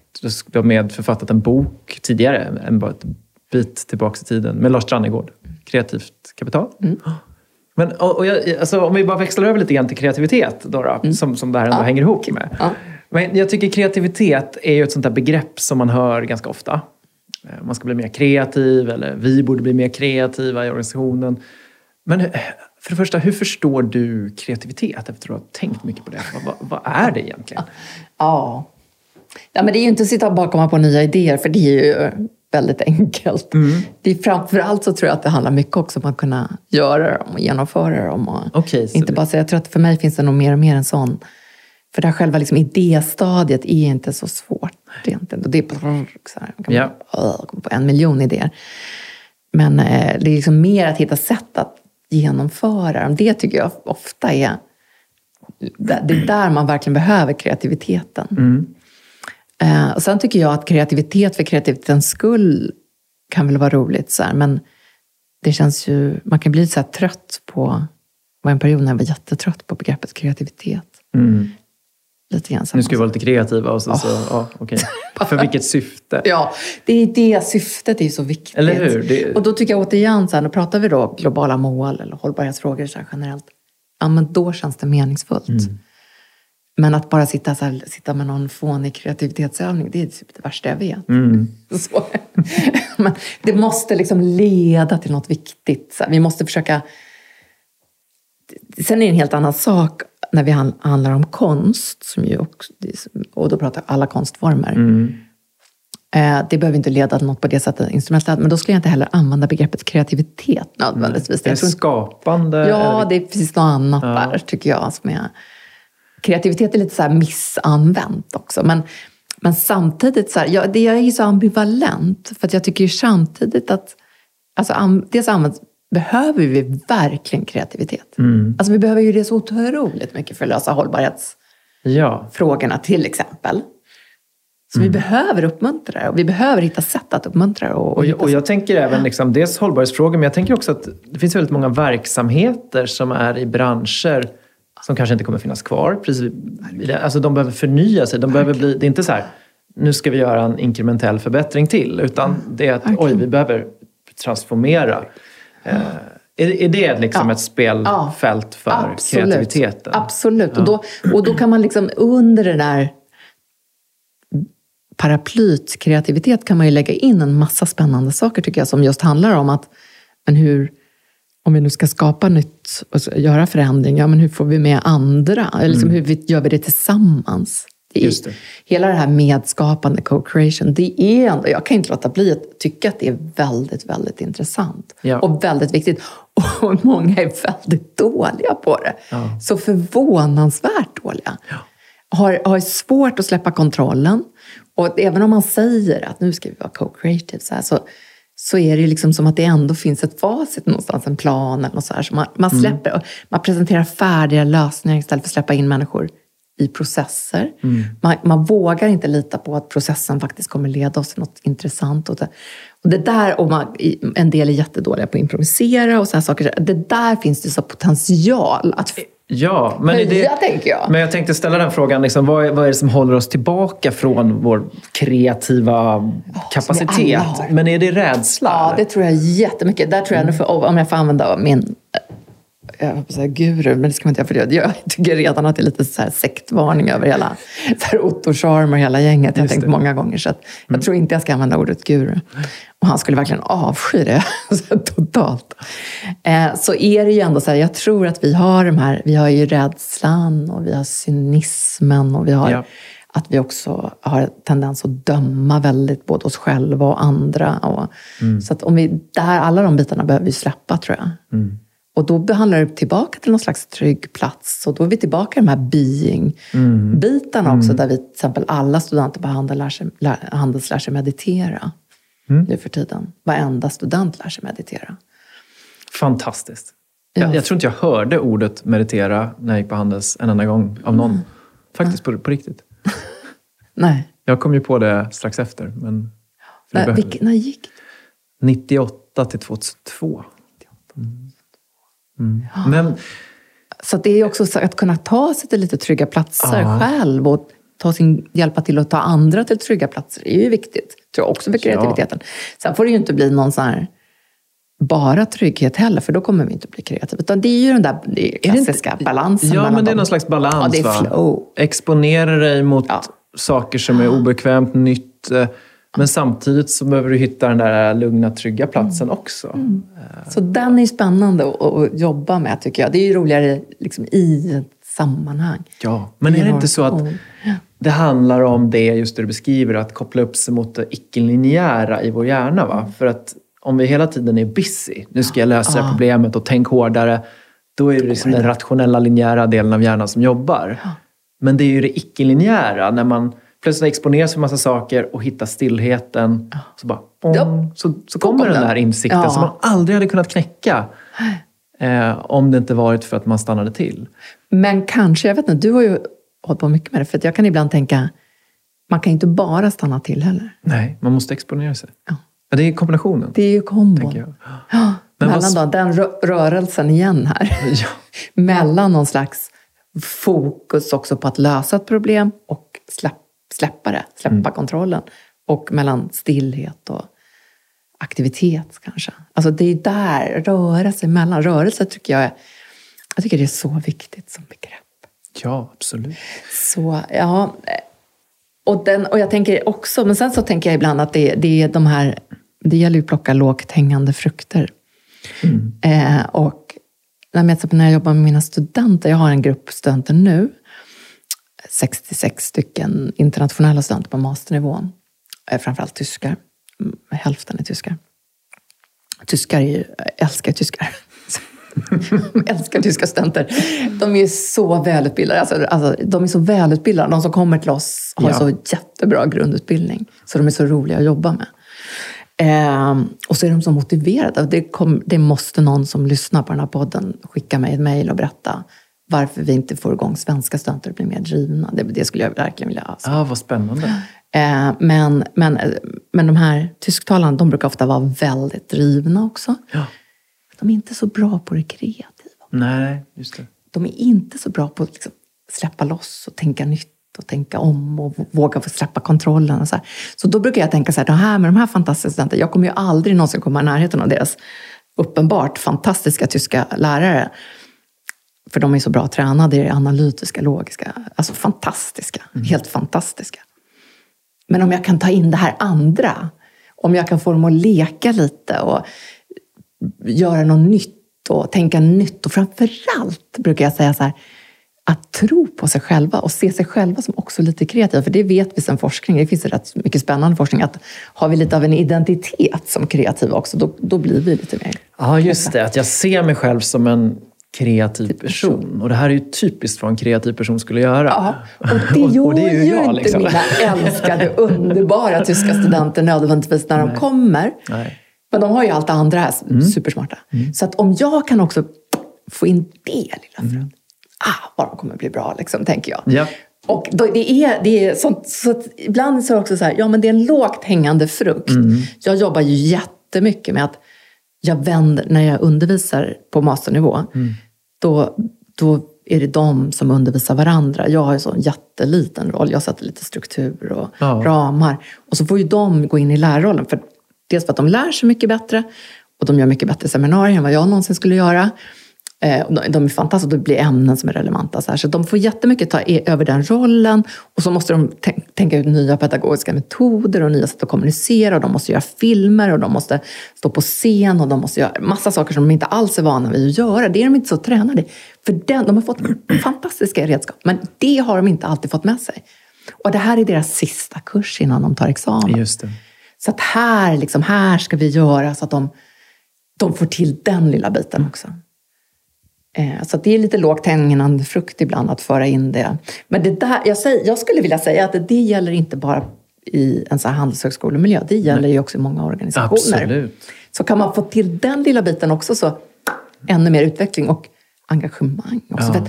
Du har medförfattat en bok tidigare, en bara ett bit tillbaka i tiden, med Lars Strannegård. Kreativt kapital. Men och, och jag, alltså, om vi bara växlar över lite grann till kreativitet, då, då, som, som det här ändå hänger ihop med. Ja. Men jag tycker kreativitet är ju ett sånt där begrepp som man hör ganska ofta. Eh, Man ska bli mer kreativ, eller vi borde bli mer kreativa i organisationen. Men eh, för det första, hur förstår du kreativitet efter att ha tänkt mycket på det? Vad, vad, är det egentligen? Ja. ja. Men det är ju inte att sitta och bara komma på nya idéer, för det är ju väldigt enkelt. Det är framförallt så tror jag att det handlar mycket också om att kunna göra dem och genomföra dem. Och så inte bara säga, jag tror att för mig finns det nog mer och mer en sån. För det här själva liksom idéstadiet är inte så svårt egentligen. Det är så här, man kan komma på en miljon idéer. Men eh, det är liksom mer att hitta sätt att genomföra dem. Det tycker jag ofta är det är där man verkligen behöver kreativiteten. Eh, och sen tycker jag att kreativitet för kreativitetens skull kan väl vara roligt, så här, men det känns ju, man kan bli så trött på, det var en period när jag var jättetrött på begreppet kreativitet. Lite grann Nu ska vi vara lite kreativa och så, så ja, okej. För vilket syfte? Ja, det är det syftet är så viktigt. Eller hur? Det- Och då tycker jag återigen, så här, nu pratar vi då globala mål eller hållbarhetsfrågor så här generellt. Ja, men då känns det meningsfullt. Mm. Men att bara sitta, så här, sitta med någon fånig kreativitetsövning, det är typ det värsta jag vet. Mm. Så. men det måste liksom leda till något viktigt. Så vi måste försöka... Sen är det en helt annan sak när vi han- handlar om konst, som ju också, och då pratar jag alla konstformer. Mm. Eh, Det behöver inte leda till något på det sättet instrumentellt, men då skulle jag inte heller använda begreppet kreativitet nödvändigtvis. Är det inte- skapande? Ja, det är precis något annat där, tycker jag. Som är... Kreativitet är lite så missanvänt också. Men, men samtidigt, så här, jag, det jag är så ambivalent. För jag tycker ju samtidigt att... Alltså, dels används behöver vi verkligen kreativitet. Mm. Alltså vi behöver ju det så otroligt mycket för att lösa hållbarhetsfrågorna Ja, till exempel. Så Mm. vi behöver uppmuntra det och vi behöver hitta sätt att uppmuntra det. Och, och jag, och jag tänker även liksom, dels hållbarhetsfrågor, men jag tänker också att det finns väldigt många verksamheter som är i branscher som kanske inte kommer finnas kvar. Precis, alltså de behöver förnya sig. De behöver bli, det är inte så här, nu ska vi göra en inkrementell förbättring till. Utan det är att, oj, vi behöver transformera. Eh, är, är det liksom Ja. ett spelfält för kreativiteten? Absolut. Och, då, och då kan man liksom under det där paraplyt kreativitet kan man ju lägga in en massa spännande saker tycker jag som just handlar om att men hur, om vi nu ska skapa nytt och göra förändring, ja, men hur får vi med andra? Eller liksom, hur vi, gör vi det tillsammans? Mm. Just det. Hela det här medskapande, co-creation, det är ändå, jag kan inte låta bli att tycka att det är väldigt, väldigt intressant. Ja. Och väldigt viktigt. Och många är väldigt dåliga på det. Ja. Så förvånansvärt dåliga. Har, har svårt att släppa kontrollen. Och även om man säger att nu ska vi vara co-creative så, här, så, så är det liksom som att det ändå finns ett facit någonstans, en plan eller något så här. Så man, man släpper, man presenterar färdiga lösningar istället för att släppa in människor i processer. Man, man vågar inte lita på att processen faktiskt kommer leda oss till något intressant. Och det, och det där, och man, en del är jättedåliga på att improvisera och så här saker. Det där finns det så potential att Ja, men, det, tänker jag. men jag tänkte ställa den frågan. Liksom, vad, är, vad är det som håller oss tillbaka från vår kreativa kapacitet? alla har. Men är det rädsla? Ja, det tror jag jättemycket. Där tror jag, Mm. om jag får använda min jag höll på att säga guru, men det ska man inte göra för det. Jag tycker redan att det är lite så här sektvarning över hela Otto Scharmer och hela gänget. Jag har tänkt. Mm. många gånger. Så jag tror inte jag ska använda ordet guru. Och han skulle verkligen avsky det totalt. Eh, så är det ju ändå så här, jag tror att vi har de här, vi har ju rädslan och vi har cynismen och vi har Ja. att vi också har tendens att döma väldigt både oss själva och andra. Och, Så att om vi, där, alla de bitarna behöver vi släppa tror jag. Och då behandlar det tillbaka till någon slags trygg plats. Och då är vi tillbaka i de här being-bitarna också, där vi till exempel alla studenter på Handel lär sig, lär, Handels lär sig meditera nu för tiden. Varenda student lär sig meditera. Fantastiskt. Ja. Jag, jag tror inte jag hörde ordet meditera när jag gick på Handels en enda gång av någon. Faktiskt på, på riktigt. Nej, Jag kom ju på det strax efter. Men Nej vilken, när gick det? 98 till 2002. Mm. Men Så det är också så att kunna ta sig till lite trygga platser Ja. själv och ta sin, hjälpa till att ta andra till trygga platser är ju viktigt. Tror jag också för kreativiteten. Sen får det ju inte bli någon sån här bara trygghet heller, för då kommer vi inte bli kreativa. Utan det är ju den där det inte- klassiska balansen Ja, men det är dem. någon slags balans. Ja, det är va? flow. Exponera dig mot Ja. saker som är obekvämt, nytt. Eh, Men samtidigt så behöver du hitta den där lugna, trygga platsen Mm. också. Så den är spännande att, att jobba med, tycker jag. Det är ju roligare liksom, i ett sammanhang. Ja, men är det inte så att det handlar om det just det du beskriver, att koppla upp sig mot det icke-linjära i vår hjärna? Va? För att om vi hela tiden är busy, nu ska jag lösa det här problemet och tänk hårdare, då är det liksom den rationella, linjära delen av hjärnan som jobbar. Men det är ju det icke-linjära, när man plötsligt exponeras för massa saker och hittar stillheten. Så, bara, Ja. så, så kom kommer den där insikten Ja. som man aldrig hade kunnat knäcka. Eh, om det inte varit för att man stannade till. Men kanske, jag vet inte, du har ju hållit på mycket med det. För jag kan ibland tänka, man kan inte bara stanna till heller. Nej, man måste exponera sig. Ja. Ja, det är kombinationen. Det är ju kombon. jag. Ja, Men vad mellan s- då, den rö- rörelsen igen här. Ja. mellan någon slags fokus också på att lösa ett problem och släpp, släppa det, släppa Mm. kontrollen. Och mellan stillhet och aktivitet kanske. Alltså det är där, röra sig mellan. Rörelse tycker jag är, jag tycker det är så viktigt som begrepp. ja, absolut. Så, ja. Och, den, och jag tänker också, men sen så tänker jag ibland att det, det är de här, det gäller ju att plocka lågt hängande frukter. Eh, och när jag jobbar med mina studenter, jag har en grupp studenter nu, 66 stycken internationella studenter på masternivå, eh, framförallt tyskar, Mm, hälften är tyskar. Tyskar är ju, jag älskar tyskar. Älskar tyska studenter. De är så välutbildade. Alltså, alltså, de är så välutbildade. De som kommer till oss har Ja. så jättebra grundutbildning. Så de är så roliga att jobba med. Ehm, och så är de så motiverade. Det, kom, det måste någon som lyssnar på den här podden skicka mig ett mejl och berätta varför vi inte får igång svenska studenter att bli mer drivna. Det, det skulle jag verkligen vilja. Ja, ah, vad spännande. Eh, men, men, men de här tysktalarna, de brukar ofta vara väldigt drivna också. Ja. De är inte så bra på det kreativa. Nej, just det. De är inte så bra på att liksom släppa loss och tänka nytt och tänka om och våga få släppa kontrollen. Och så, här. så då brukar jag tänka så här, det här med de här fantastiska studenterna, jag kommer ju aldrig någonsin komma i närheten av deras uppenbart fantastiska tyska lärare. För de är så bra tränade i det analytiska, logiska. Alltså fantastiska. Mm. Helt fantastiska. Men om jag kan ta in det här andra, om jag kan få dem att leka lite och göra något nytt och tänka nytt och framförallt brukar jag säga så här, att tro på sig själva och se sig själva som också lite kreativa. För det vet vi sedan forskning, det finns rätt mycket spännande forskning, att har vi lite av en identitet som kreativa också, då, då blir vi lite mer Ja, just det. Att jag ser mig själv som en kreativ person. Och det här är ju typiskt vad en kreativ person skulle göra. Ja, och det gör och, och det är ju, jag, inte liksom. mina älskade, underbara tyska studenter nödvändigtvis när de Nej. kommer. Nej. Men de har ju allt det andra här, mm. supersmarta. Mm. Så att om jag kan också få in det lilla frön, mm. ah, vad de kommer bli bra, liksom, tänker jag. Ja. Och då, det är, det är sånt, så ibland så är det också så här, ja men det är en lågt hängande frukt. Mm. Jag jobbar ju jättemycket med att jag vänder, när jag undervisar på masternivå, mm. Då, då är det de som undervisar varandra. Jag har ju så en jätteliten roll. Jag sätter lite struktur och ja. ramar. Och så får ju de gå in i lärarrollen. För, dels för att de lär sig mycket bättre och de gör mycket bättre seminarier än vad jag någonsin skulle göra. Eh, de är fantastiska, det blir ämnen som är relevanta. Så, här. så de får jättemycket ta över den rollen och så måste de tänka ut nya pedagogiska metoder och nya sätt att kommunicera och de måste göra filmer och de måste stå på scen och de måste göra massa saker som de inte alls är vana vid att göra. Det är de inte så tränade i. För den, de har fått fantastiska redskap, men det har de inte alltid fått med sig. Och det här är deras sista kurs innan de tar examen. Just det. Så att här, liksom, här ska vi göra så att de, de får till den lilla biten också. Eh, så det är lite lågt hängande frukt ibland att föra in det. Men det där, jag, säger, jag skulle vilja säga att det gäller inte bara i en sån här handelshögskolemiljö. Det gäller Nej. ju också i många organisationer. Absolut. Så kan man få till den lilla biten också så ännu mer utveckling och engagemang. Också. Ja.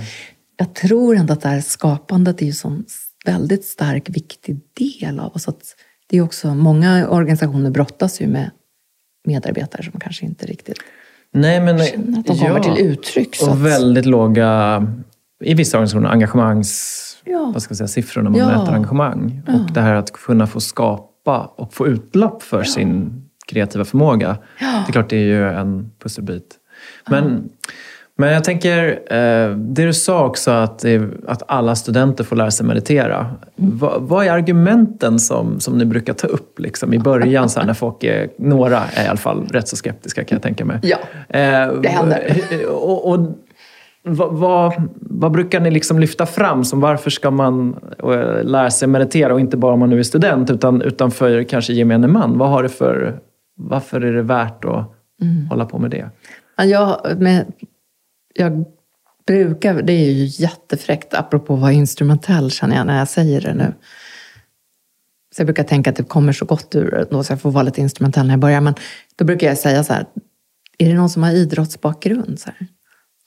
jag tror ändå att det här skapandet är ju en väldigt stark, viktig del av oss. Att det är också, många organisationer brottas ju med medarbetare som kanske inte riktigt Nej, men, att de kommer till uttryck. och att... väldigt låga, i vissa organisationer, engagemangs... Ja. Vad ska jag säga, siffror när man ja. mäter engagemang. Ja. Och det här att kunna få skapa och få utlopp för sin kreativa förmåga. Det är klart, det är ju en pusselbit. Men men jag tänker, eh, det du sa också att, att alla studenter får lära sig meditera. Vad, vad är argumenten som, som ni brukar ta upp liksom, i början så när folk är, några är i alla fall rätt så skeptiska kan jag tänka mig. Ja, eh, det händer. Och, och vad, vad, vad, brukar ni liksom lyfta fram som varför ska man eh, lära sig meditera och inte bara om man nu är student utan, utan för kanske gemene man? Vad har det för, varför är det värt att mm. hålla på med det? Ja, med jag brukar, det är ju jättefräckt apropå att vara instrumentell känner jag när jag säger det nu. Så jag brukar tänka att det kommer så gott ur det då, så jag får vara lite instrumentell när jag börjar. Men då brukar jag säga så här, är det någon som har idrottsbakgrund? Så här?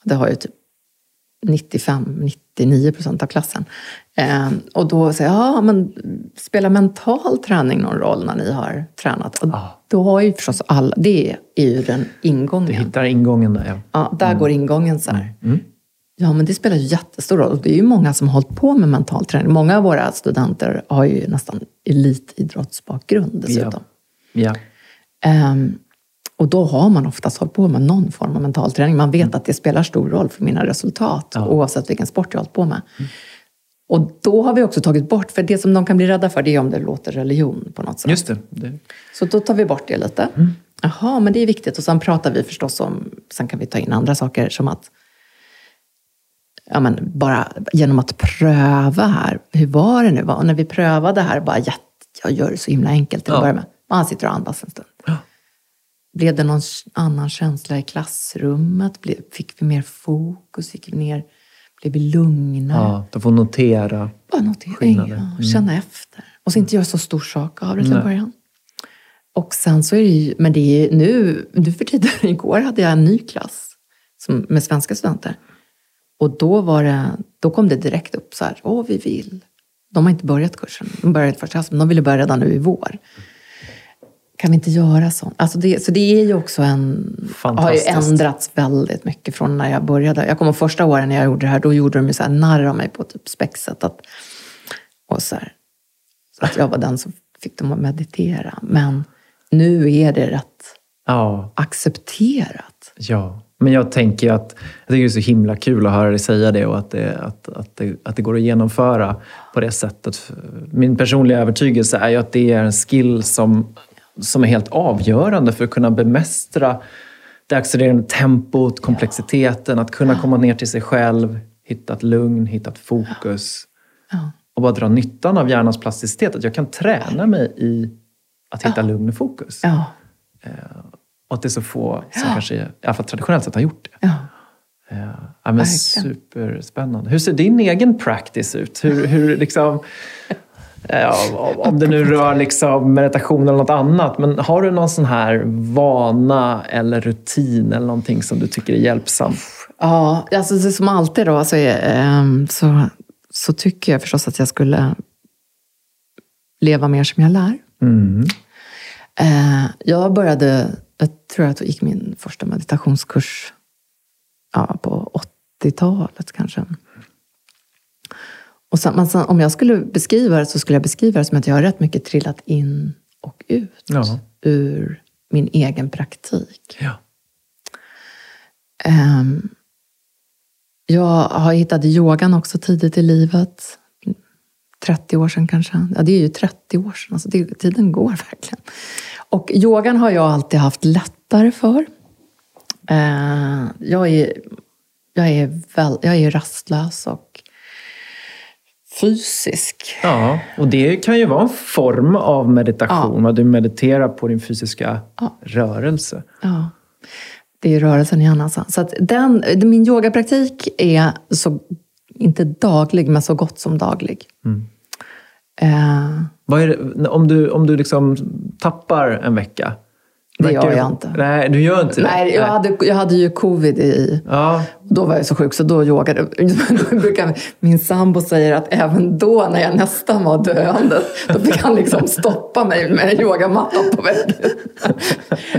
Det har ju typ 95-99 procent av klassen. Eh, och då säger jag, ja men spelar mental träning någon roll när ni har tränat? Och ah. Då har ju förstås alla, det är ju den ingången. Du hittar ingången där ja. Ja, där mm. går ingången så här. Mm. Ja, men det spelar ju jättestor roll. Och det är ju många som har hållit på med mental träning. Många av våra studenter har ju nästan elitidrottsbakgrund dessutom. Ja. ja. Um, och då har man oftast hållit på med någon form av mental träning. Man vet mm. att det spelar stor roll för mina resultat, ja. oavsett vilken sport jag har hållit på med. Mm. Och då har vi också tagit bort, för det som de kan bli rädda för det är om det låter religion på något sätt. Just det. det. Så då tar vi bort det lite. Mm. Jaha, men det är viktigt. Och sen pratar vi förstås om, sen kan vi ta in andra saker som att ja, men bara genom att pröva här. Hur var det nu? Och när vi prövade här, bara jag gör det så himla enkelt till att ja. börja med. Man sitter och andas en stund. Ja. Blev det någon annan känsla i klassrummet? Fick vi mer fokus? Fick vi ner blir vi lugnare. Ja, de får notera Bara notera, skillnader. Ja, mm. känna efter. Och så inte göra så stor sak av det till en början. Och sen så är det ju, men det är nu, nu för tiden, igår hade jag en ny klass som, med svenska studenter. Och då, var det, då kom det direkt upp så här, åh vi vill. De har inte börjat kursen, de började första hösten, men de ville börja redan nu i vår. Kan vi inte göra så? Alltså det, så det är ju också en... har ju ändrats väldigt mycket från när jag började. Jag kommer första åren när jag gjorde det här, då gjorde de ju så här narr av mig på typ spexet. Att, och så, här, så att jag var den som fick dem att meditera. Men nu är det rätt ja. accepterat. Ja, men jag tänker att jag tycker det är så himla kul att höra dig säga det och att det, att, att, det, att det går att genomföra på det sättet. Min personliga övertygelse är ju att det är en skill som, som är helt avgörande för att kunna bemästra det accelererande tempot, komplexiteten, att kunna komma ner till sig själv, hitta ett lugn, hitta ett fokus. Och bara dra nyttan av hjärnans plasticitet. Att jag kan träna mig i att hitta lugn och fokus. Eh, och att det är så få som ja. kanske, i alla fall traditionellt sett, har gjort det. Ja. Eh, ja, men superspännande. Hur ser din egen practice ut? Hur, hur liksom, om det nu rör liksom meditation eller något annat. Men har du någon sån här vana eller rutin eller någonting som du tycker är hjälpsam? Ja, alltså som alltid då så, är, um, så, så tycker jag förstås att jag skulle leva mer som jag lär. Mm. Uh, jag började jag tror att jag gick min första meditationskurs ja, på 80-talet kanske. Och sen, om jag skulle beskriva det så skulle jag beskriva det som att jag har rätt mycket trillat in och ut ja. ur min egen praktik. Ja. Um, jag har hittat yogan också tidigt i livet. 30 år sedan kanske. Ja, det är ju 30 år sedan. Alltså det, tiden går verkligen. Och yogan har jag alltid haft lättare för. Eh, jag, är, jag, är väl, jag är rastlös och fysisk. Ja, och det kan ju vara en form av meditation. Ja. Du mediterar på din fysiska ja. rörelse. Ja, det är rörelsen i annanstans. Så den, min yogapraktik är så, inte daglig, men så gott som daglig. Mm. Eh, det, om du, om du liksom tappar en vecka, det gör jag inte. Nej, du gör inte det? Nej, jag, Hade, jag hade ju covid i... Ja. Då var jag så sjuk så då yogade jag. Min sambo säger att även då när jag nästan var döende, då fick han liksom stoppa mig med yogamattan på väggen.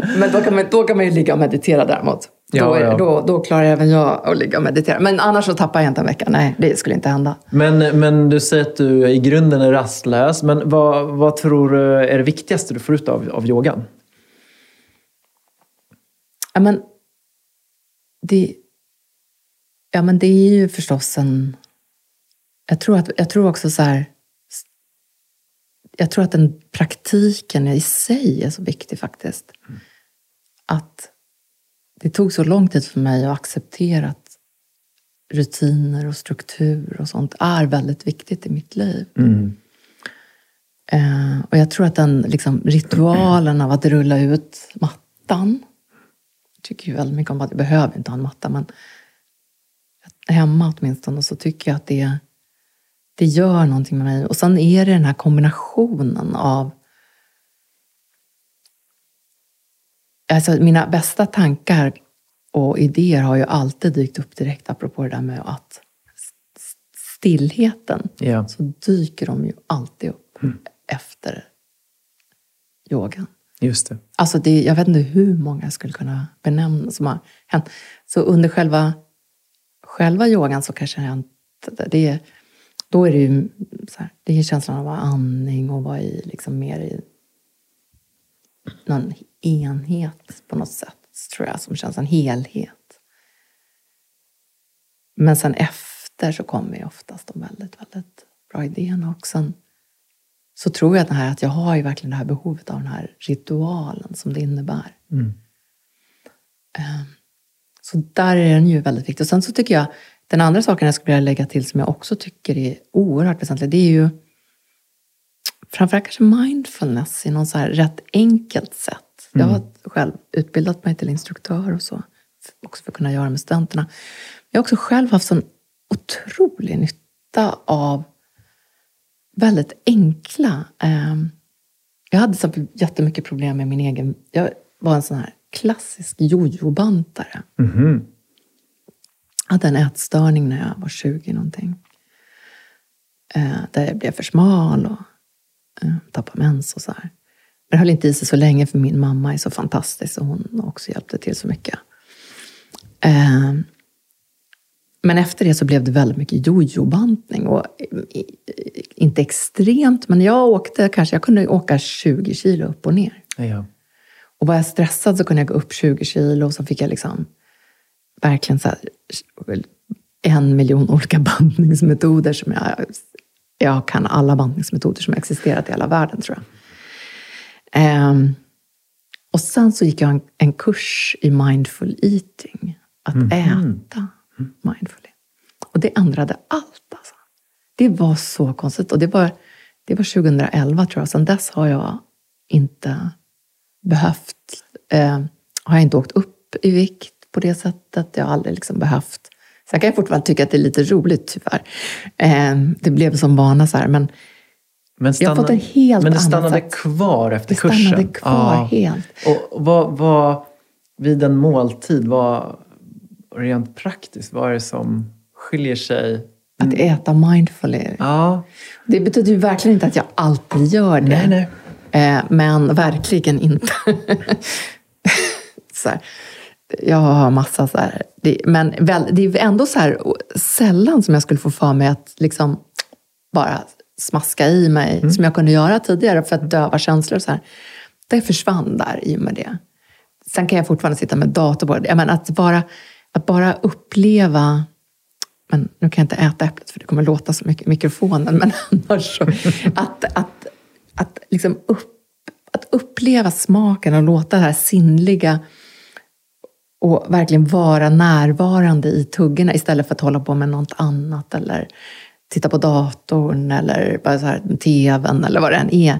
Men då kan, man, då kan man ju ligga och meditera däremot. Ja, då, ja. Då, då klarar även jag att ligga och meditera. Men annars så tappar jag inte en vecka. Nej, det skulle inte hända. Men, men du säger att du i grunden är rastlös. Men vad, vad tror du är det viktigaste du får ut av, av yogan? Ja, men det, ja, men det är ju förstås en... Jag tror, att, jag tror också så här... Jag tror att den praktiken i sig är så viktig faktiskt. Mm. Att det tog så lång tid för mig att acceptera att rutiner och struktur och sånt är väldigt viktigt i mitt liv. Mm. Eh, och jag tror att den liksom, ritualen av att rulla ut mattan tycker ju väldigt mycket om att jag behöver inte ha en matta, men hemma åtminstone så tycker jag att det, det gör någonting med mig. Och sen är det den här kombinationen av Alltså, mina bästa tankar och idéer har ju alltid dykt upp direkt, apropå det där med att stillheten, yeah. så dyker de ju alltid upp mm. efter yogan. Just det. Alltså det, jag vet inte hur många jag skulle kunna benämna som har hänt. Så under själva, själva yogan så kanske jag inte... Det, då är det ju så här, det är känslan av andning och vara i, liksom mer i någon enhet på något sätt, tror jag, som känns en helhet. Men sen efter så kommer ju oftast de väldigt, väldigt bra idéerna. också så tror jag att, här, att jag har ju verkligen det här behovet av den här ritualen som det innebär. Mm. Ehm, så där är den ju väldigt viktig. Och sen så tycker jag, den andra saken jag skulle vilja lägga till som jag också tycker är oerhört väsentlig, det är ju framförallt kanske mindfulness i någon så här rätt enkelt sätt. Mm. Jag har själv utbildat mig till instruktör och så, också för att kunna göra med studenterna. Jag har också själv haft sån otrolig nytta av väldigt enkla eh, Jag hade så jättemycket problem med min egen... Jag var en sån här klassisk jojo-bantare. Mhm. Jag hade en ätstörning när jag var 20 någonting. Eh, där jag blev för smal och eh, tappade mens och så här. Men det höll inte i sig så länge för min mamma är så fantastisk och hon också hjälpte till så mycket. Eh, men efter det så blev det väldigt mycket jojo-bantning. Och i- inte extremt, men jag åkte kanske, jag kunde åka 20 kilo upp och ner. Ja. Och var jag stressad så kunde jag gå upp 20 kilo och så fick jag liksom verkligen så här, en miljon olika bantningsmetoder som jag... Jag kan alla bantningsmetoder som existerat i hela världen tror jag. Ehm, och sen så gick jag en, en kurs i mindful eating. Att äta mindfully. Och det ändrade allt alltså. Det var så konstigt. Och det var, det var 2011 tror jag. Sen dess har jag inte behövt, eh, har jag inte åkt upp i vikt på det sättet. Jag har aldrig liksom behövt. Sen kan jag fortfarande tycka att det är lite roligt tyvärr. Eh, det blev som vana så här. Men Men, Jag har fått en helt men det stannade sätt. kvar efter det stannade kursen? kvar Ja. helt. Och vad, vad, vid en måltid, vad, rent praktiskt, vad är det som skiljer sig? Att äta mindfully. Ja, Det betyder ju verkligen inte att jag alltid gör det. nej, nej. Eh, men verkligen inte. så här, jag har massa så här, det, men väl, det är ändå så här sällan som jag skulle få för mig att liksom bara smaska i mig, som jag kunde göra tidigare för att döva känslor. Och så här. Det försvann där i och med det. Sen kan jag fortfarande sitta med dator på det. Menar, att, bara, att bara uppleva men nu kan jag inte äta äpplet för det kommer låta så mycket i mikrofonen. Men annars så, att, att, att, liksom upp, att uppleva smaken och låta det här sinnliga och verkligen vara närvarande i tuggorna istället för att hålla på med något annat eller titta på datorn eller bara så här, tvn eller vad det än är.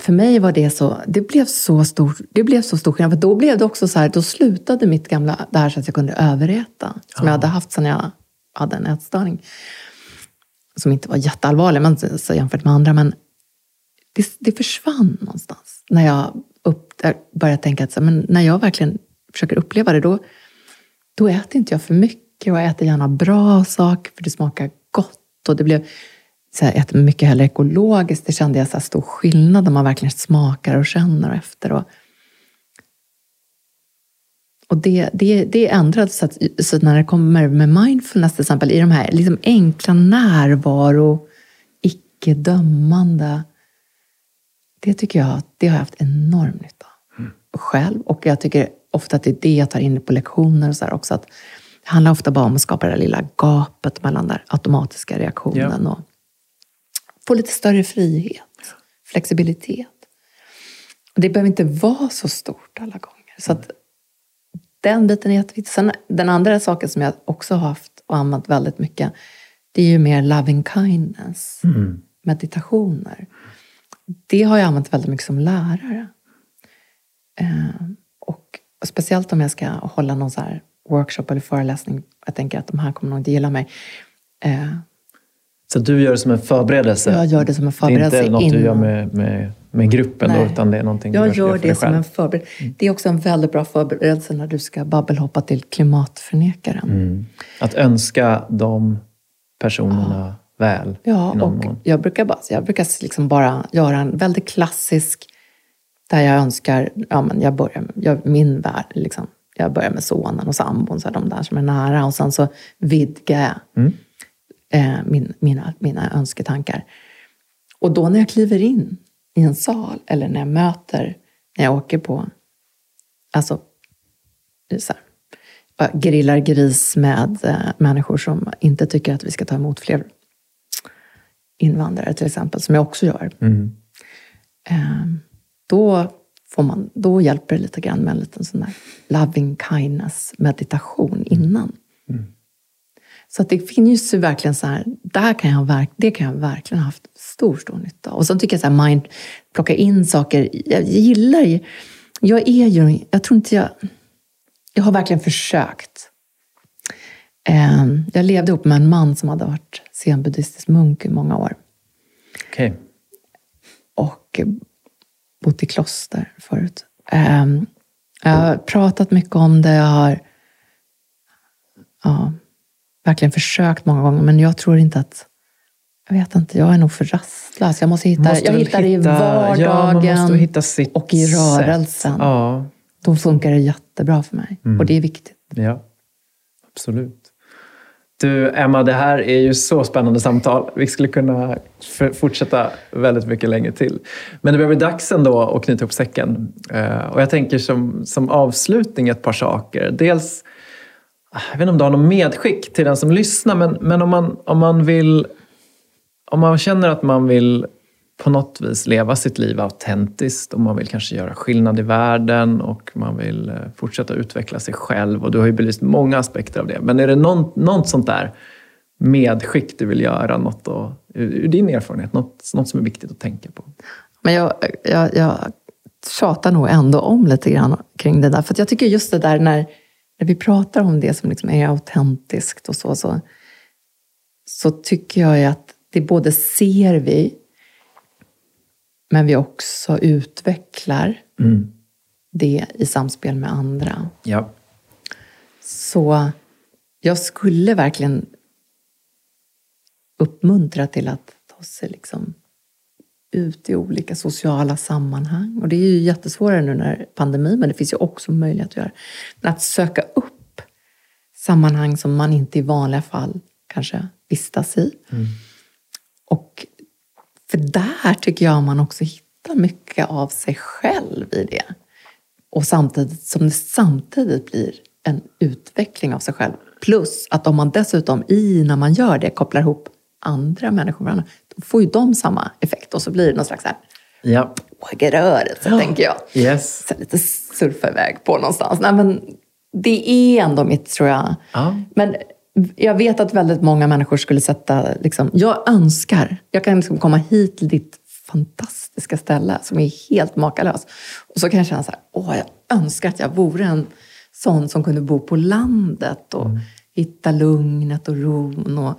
För mig var det så, det blev så stor, det blev så stor skillnad. För då blev det också så här, då slutade mitt gamla, det här så att jag kunde överäta. Som jag hade haft sedan jag hade en ätstörning. Som inte var jätteallvarlig men, så jämfört med andra. Men det, det försvann någonstans. När jag upp, började tänka att så, men när jag verkligen försöker uppleva det, då, då äter inte jag för mycket. Och jag äter gärna bra saker för det smakar gott. Och det blev så här, äter mycket hellre ekologiskt. Det kände jag så här stor skillnad när man verkligen smakar och känner efter. Och, och det, det, det ändrades så, att, så när det kommer med mindfulness till exempel, i de här liksom enkla närvaro, icke-dömande. Det tycker jag det har jag haft enorm nytta av själv. Och jag tycker ofta att det är det jag tar in på lektioner och så också. Att det handlar ofta bara om att skapa det där lilla gapet mellan den automatiska reaktionen och få lite större frihet, flexibilitet. Och det behöver inte vara så stort alla gånger. Så att den biten är jätteviktig. Sen den andra saken som jag också har haft och använt väldigt mycket, det är ju mer loving kindness, meditationer. Det har jag använt väldigt mycket som lärare. Eh, och speciellt om jag ska hålla någon så workshop eller föreläsning. Jag tänker att de här kommer nog inte gilla mig. Eh, Så du gör det som en förberedelse? jag gör det som en förberedelse Det är inte något du gör innan. med, med, med gruppen då, Nej. utan det är någonting Jag du ska gör för dig det som en förberedelse. Det är också en väldigt bra förberedelse när du ska babbelhoppa till klimatförnekaren. Mm. Att önska de personerna väl Ja, i någon och mån. jag brukar, bara, jag brukar liksom bara göra en väldigt klassisk, där jag önskar, ja men jag börjar med, jag, min värld, liksom. jag börjar med sonen och sambon, så här, de där som är nära, och sen så vidgar jag Mm. Eh, min, mina, mina önsketankar. Och då när jag kliver in i en sal, eller när jag möter, när jag åker på, alltså, så här, grillar gris med eh, människor som inte tycker att vi ska ta emot fler invandrare till exempel, som jag också gör. Mm. Eh, då, får man, då hjälper det lite grann med en liten sån där loving kindness meditation innan. Så att det finns ju verkligen så här, där kan jag verk, det kan jag verkligen ha haft stor, stor nytta av. Och så tycker jag så här, mind, plocka in saker, jag gillar ju, jag är ju, jag tror inte jag, jag har verkligen försökt. Eh, jag levde ihop med en man som hade varit zenbuddhistisk munk i många år. Okej. Och bott i kloster förut. Um, jag har pratat mycket om det. Jag har ja, verkligen försökt många gånger, men jag tror inte att... Jag vet inte, jag är nog för rastlös. Jag måste hitta, Måste jag hittar det i hitta- vardagen ja, hitta och i rörelsen. Ja, Då funkar det jättebra för mig. Mm. Och det är viktigt. ja, absolut. Du, Emma, det här är ju så spännande samtal. Vi skulle kunna fortsätta väldigt mycket längre till. Men det börjar bli dags ändå att knyta upp säcken. Eh, och jag tänker som, som avslutning ett par saker. Dels, Ah, jag vet inte om du har något medskick till den som lyssnar, men, men om, man, om man vill om man känner att man vill på något vis leva sitt liv autentiskt och man vill kanske göra skillnad i världen och man vill eh, fortsätta utveckla sig själv och du har ju belyst många aspekter av det. Men är det något, något sånt där medskick du vill göra, något då, ur, ur din erfarenhet, något, något som är viktigt att tänka på? Men jag, jag, jag tjatar nog ändå om lite grann kring det där. För att jag tycker just det där när, när vi pratar om det som liksom är autentiskt och så, så, så tycker jag att det både ser vi, men vi också utvecklar Mm. det i samspel med andra. Ja. Så jag skulle verkligen uppmuntra till att ta sig liksom ut i olika sociala sammanhang. Och det är ju jättesvårare nu när pandemin, men det finns ju också möjlighet att göra. Men att söka upp sammanhang som man inte i vanliga fall kanske vistas i. Och för där tycker jag man också hittar mycket av sig själv i det. Och samtidigt som det samtidigt blir en utveckling av sig själv. Plus att om man dessutom i, när man gör det, kopplar ihop andra människor med varandra, får ju de samma effekt. Och så blir det någon slags så här Ja. tänker jag. Yes. Så lite surfa iväg på någonstans. Nej, men det är ändå mitt, tror jag. Ja. Men jag vet att väldigt många människor skulle sätta... Liksom, jag önskar, jag kan liksom komma hit till ditt fantastiska ställe som är helt makalös. Och så kan jag känna så här, åh, jag önskar att jag vore en sån som kunde bo på landet och hitta lugnet och ron. Och,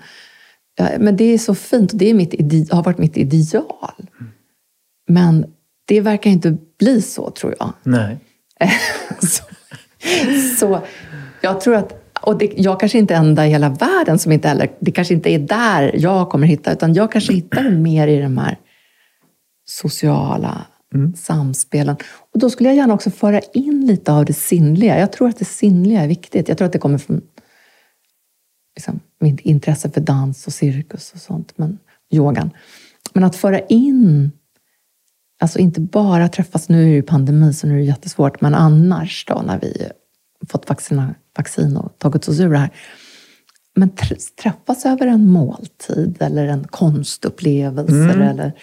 men det är så fint och det är mitt ide- har varit mitt ideal. Men det verkar inte bli så, tror jag. Nej. så, så jag tror att, och det, jag kanske inte är enda i hela världen som inte heller, det kanske inte är där jag kommer hitta, utan jag kanske hittar det mer i de här sociala samspelen. Och då skulle jag gärna också föra in lite av det sinnliga. Jag tror att det sinnliga är viktigt. Jag tror att det kommer från liksom, mitt intresse för dans och cirkus och sånt, men yogan. Men att föra in Alltså inte bara träffas, nu är det ju pandemi så nu är det jättesvårt, men annars då när vi fått vaccina, vaccin och tagit oss ur det här. Men tr- träffas över en måltid eller en konstupplevelse eller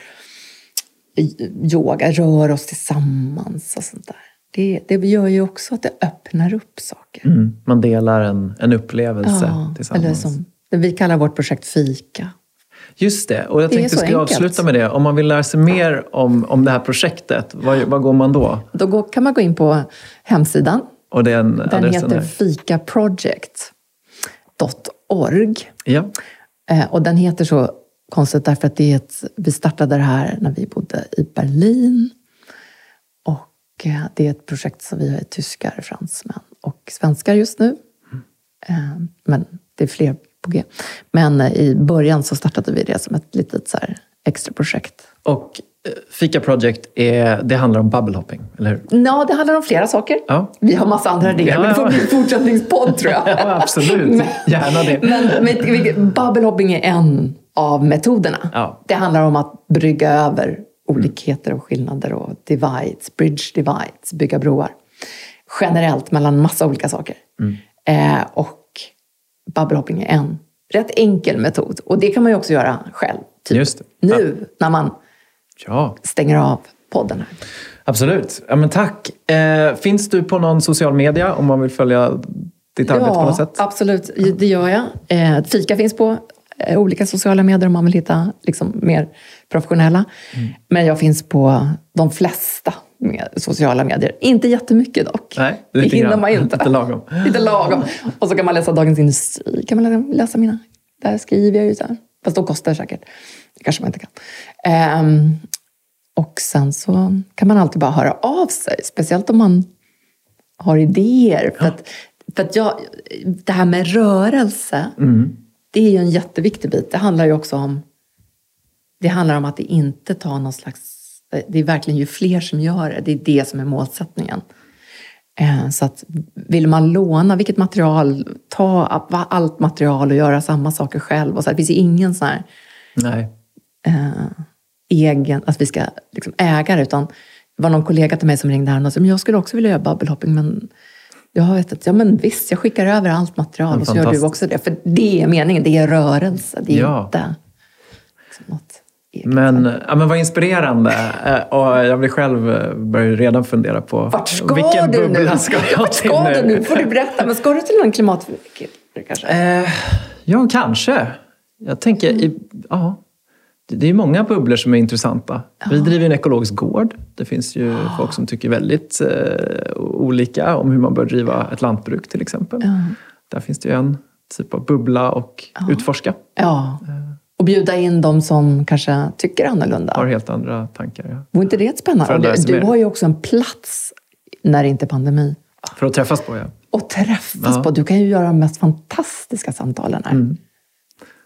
i- yoga, rör oss tillsammans och sånt där. Det, det gör ju också att det öppnar upp saker. Mm. Man delar en, en upplevelse Ja, tillsammans. eller som vi kallar vårt projekt Fika. Just det, och jag Det tänkte så vi skulle avsluta med det. Om man vill lära sig mer om, om det här projektet, vad, vad går man då? Då går, kan man gå in på hemsidan Och den, Den heter fikaproject.org. Ja. Eh, och den heter så konstigt därför att det är ett, vi startade det här när vi bodde i Berlin. Och eh, det är ett projekt som vi har tyskar, fransmän och svenskar just nu. Eh, men det är fler på G. Men eh, i början så startade vi det som ett litet så extra projekt. Och Fika Project, är, det handlar om bubble hopping, eller hur? Ja, det handlar om flera saker. Ja. Vi har massa andra idéer, Ja, men det får bli en fortsättningspodd tror jag. Ja, absolut. Men- Gärna det. Men, men bubblehopping är en av metoderna. Ja. Det handlar om att brygga över olikheter och skillnader och divides, bridge divides, bygga broar. Generellt mellan massa olika saker. Eh, och bubblehopping är en rätt enkel metod. Och det kan man ju också göra själv. Typ nu när man Ja, stänger av podden här. absolut. Ja, men tack. Eh, finns du på någon social media om man vill följa ditt arbete på något sätt? absolut. Det gör jag. Eh, Fika finns på olika sociala medier om man vill hitta liksom, mer professionella. Mm. Men jag finns på de flesta med sociala medier. Inte jättemycket dock. Nej, det hinner grann. man inte. Lite lagom. Lite lagom. Och så kan man läsa Dagens Industri. Kan man läsa, läsa mina. Där skriver jag ju så här. Fast de kostar säkert. Det kanske man inte kan. Ehm, Och sen så kan man alltid bara höra av sig, speciellt om man har idéer. För att, för att jag, det här med rörelse, Mm. Det är ju en jätteviktig bit. Det handlar ju också om det handlar om att det inte tar någon slags... Det är verkligen ju fler som gör det. Det är det som är målsättningen. Eh, Så att vill man låna vilket material, ta allt material och göra samma saker själv. Och så här, det finns ju ingen sån här Nej. eh, egen, att vi ska liksom äga det. Utan det var någon kollega till mig som ringde här och sa, jag skulle också vilja göra bubblehopping men jag vet att, ja men visst, jag skickar över allt material och så gör du också det. För det är meningen, det är rörelse, det är Ja. inte liksom något eget. Men, ja, men vad inspirerande. Eh, Och jag blir själv eh, börjar redan fundera på Vart ska vilken du nu? bubbla ska jag Vart till ska nu? du nu? får du berätta. Men ska du till en klimat... kanske? Eh, ja, kanske. Jag tänker, i, ja, det är många bubblor som är intressanta. Vi driver en ekologisk gård. Det finns ju folk som tycker väldigt eh, olika om hur man bör driva ett lantbruk till exempel. Ja. Där finns det ju en typ av bubbla och utforska. Ja. Och bjuda in de som kanske tycker annorlunda. Har helt andra tankar. Ja. Vore inte det spännande? du, du har ju också en plats när det inte är pandemi. För att träffas på, ja. Och träffas Ja. Mm. på. Du kan ju göra de mest fantastiska samtalen här.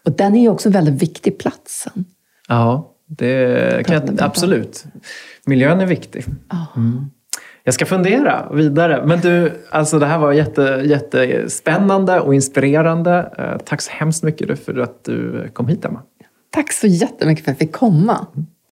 Och den är ju också en väldigt viktig platsen. Ja, det kan jag, absolut. Miljön är viktig. Ja. Jag ska fundera vidare. Men du, alltså det här var jätte, jättespännande och inspirerande. Eh, Tack så hemskt mycket för att du kom hit, Emma. Tack så jättemycket för att jag fick komma.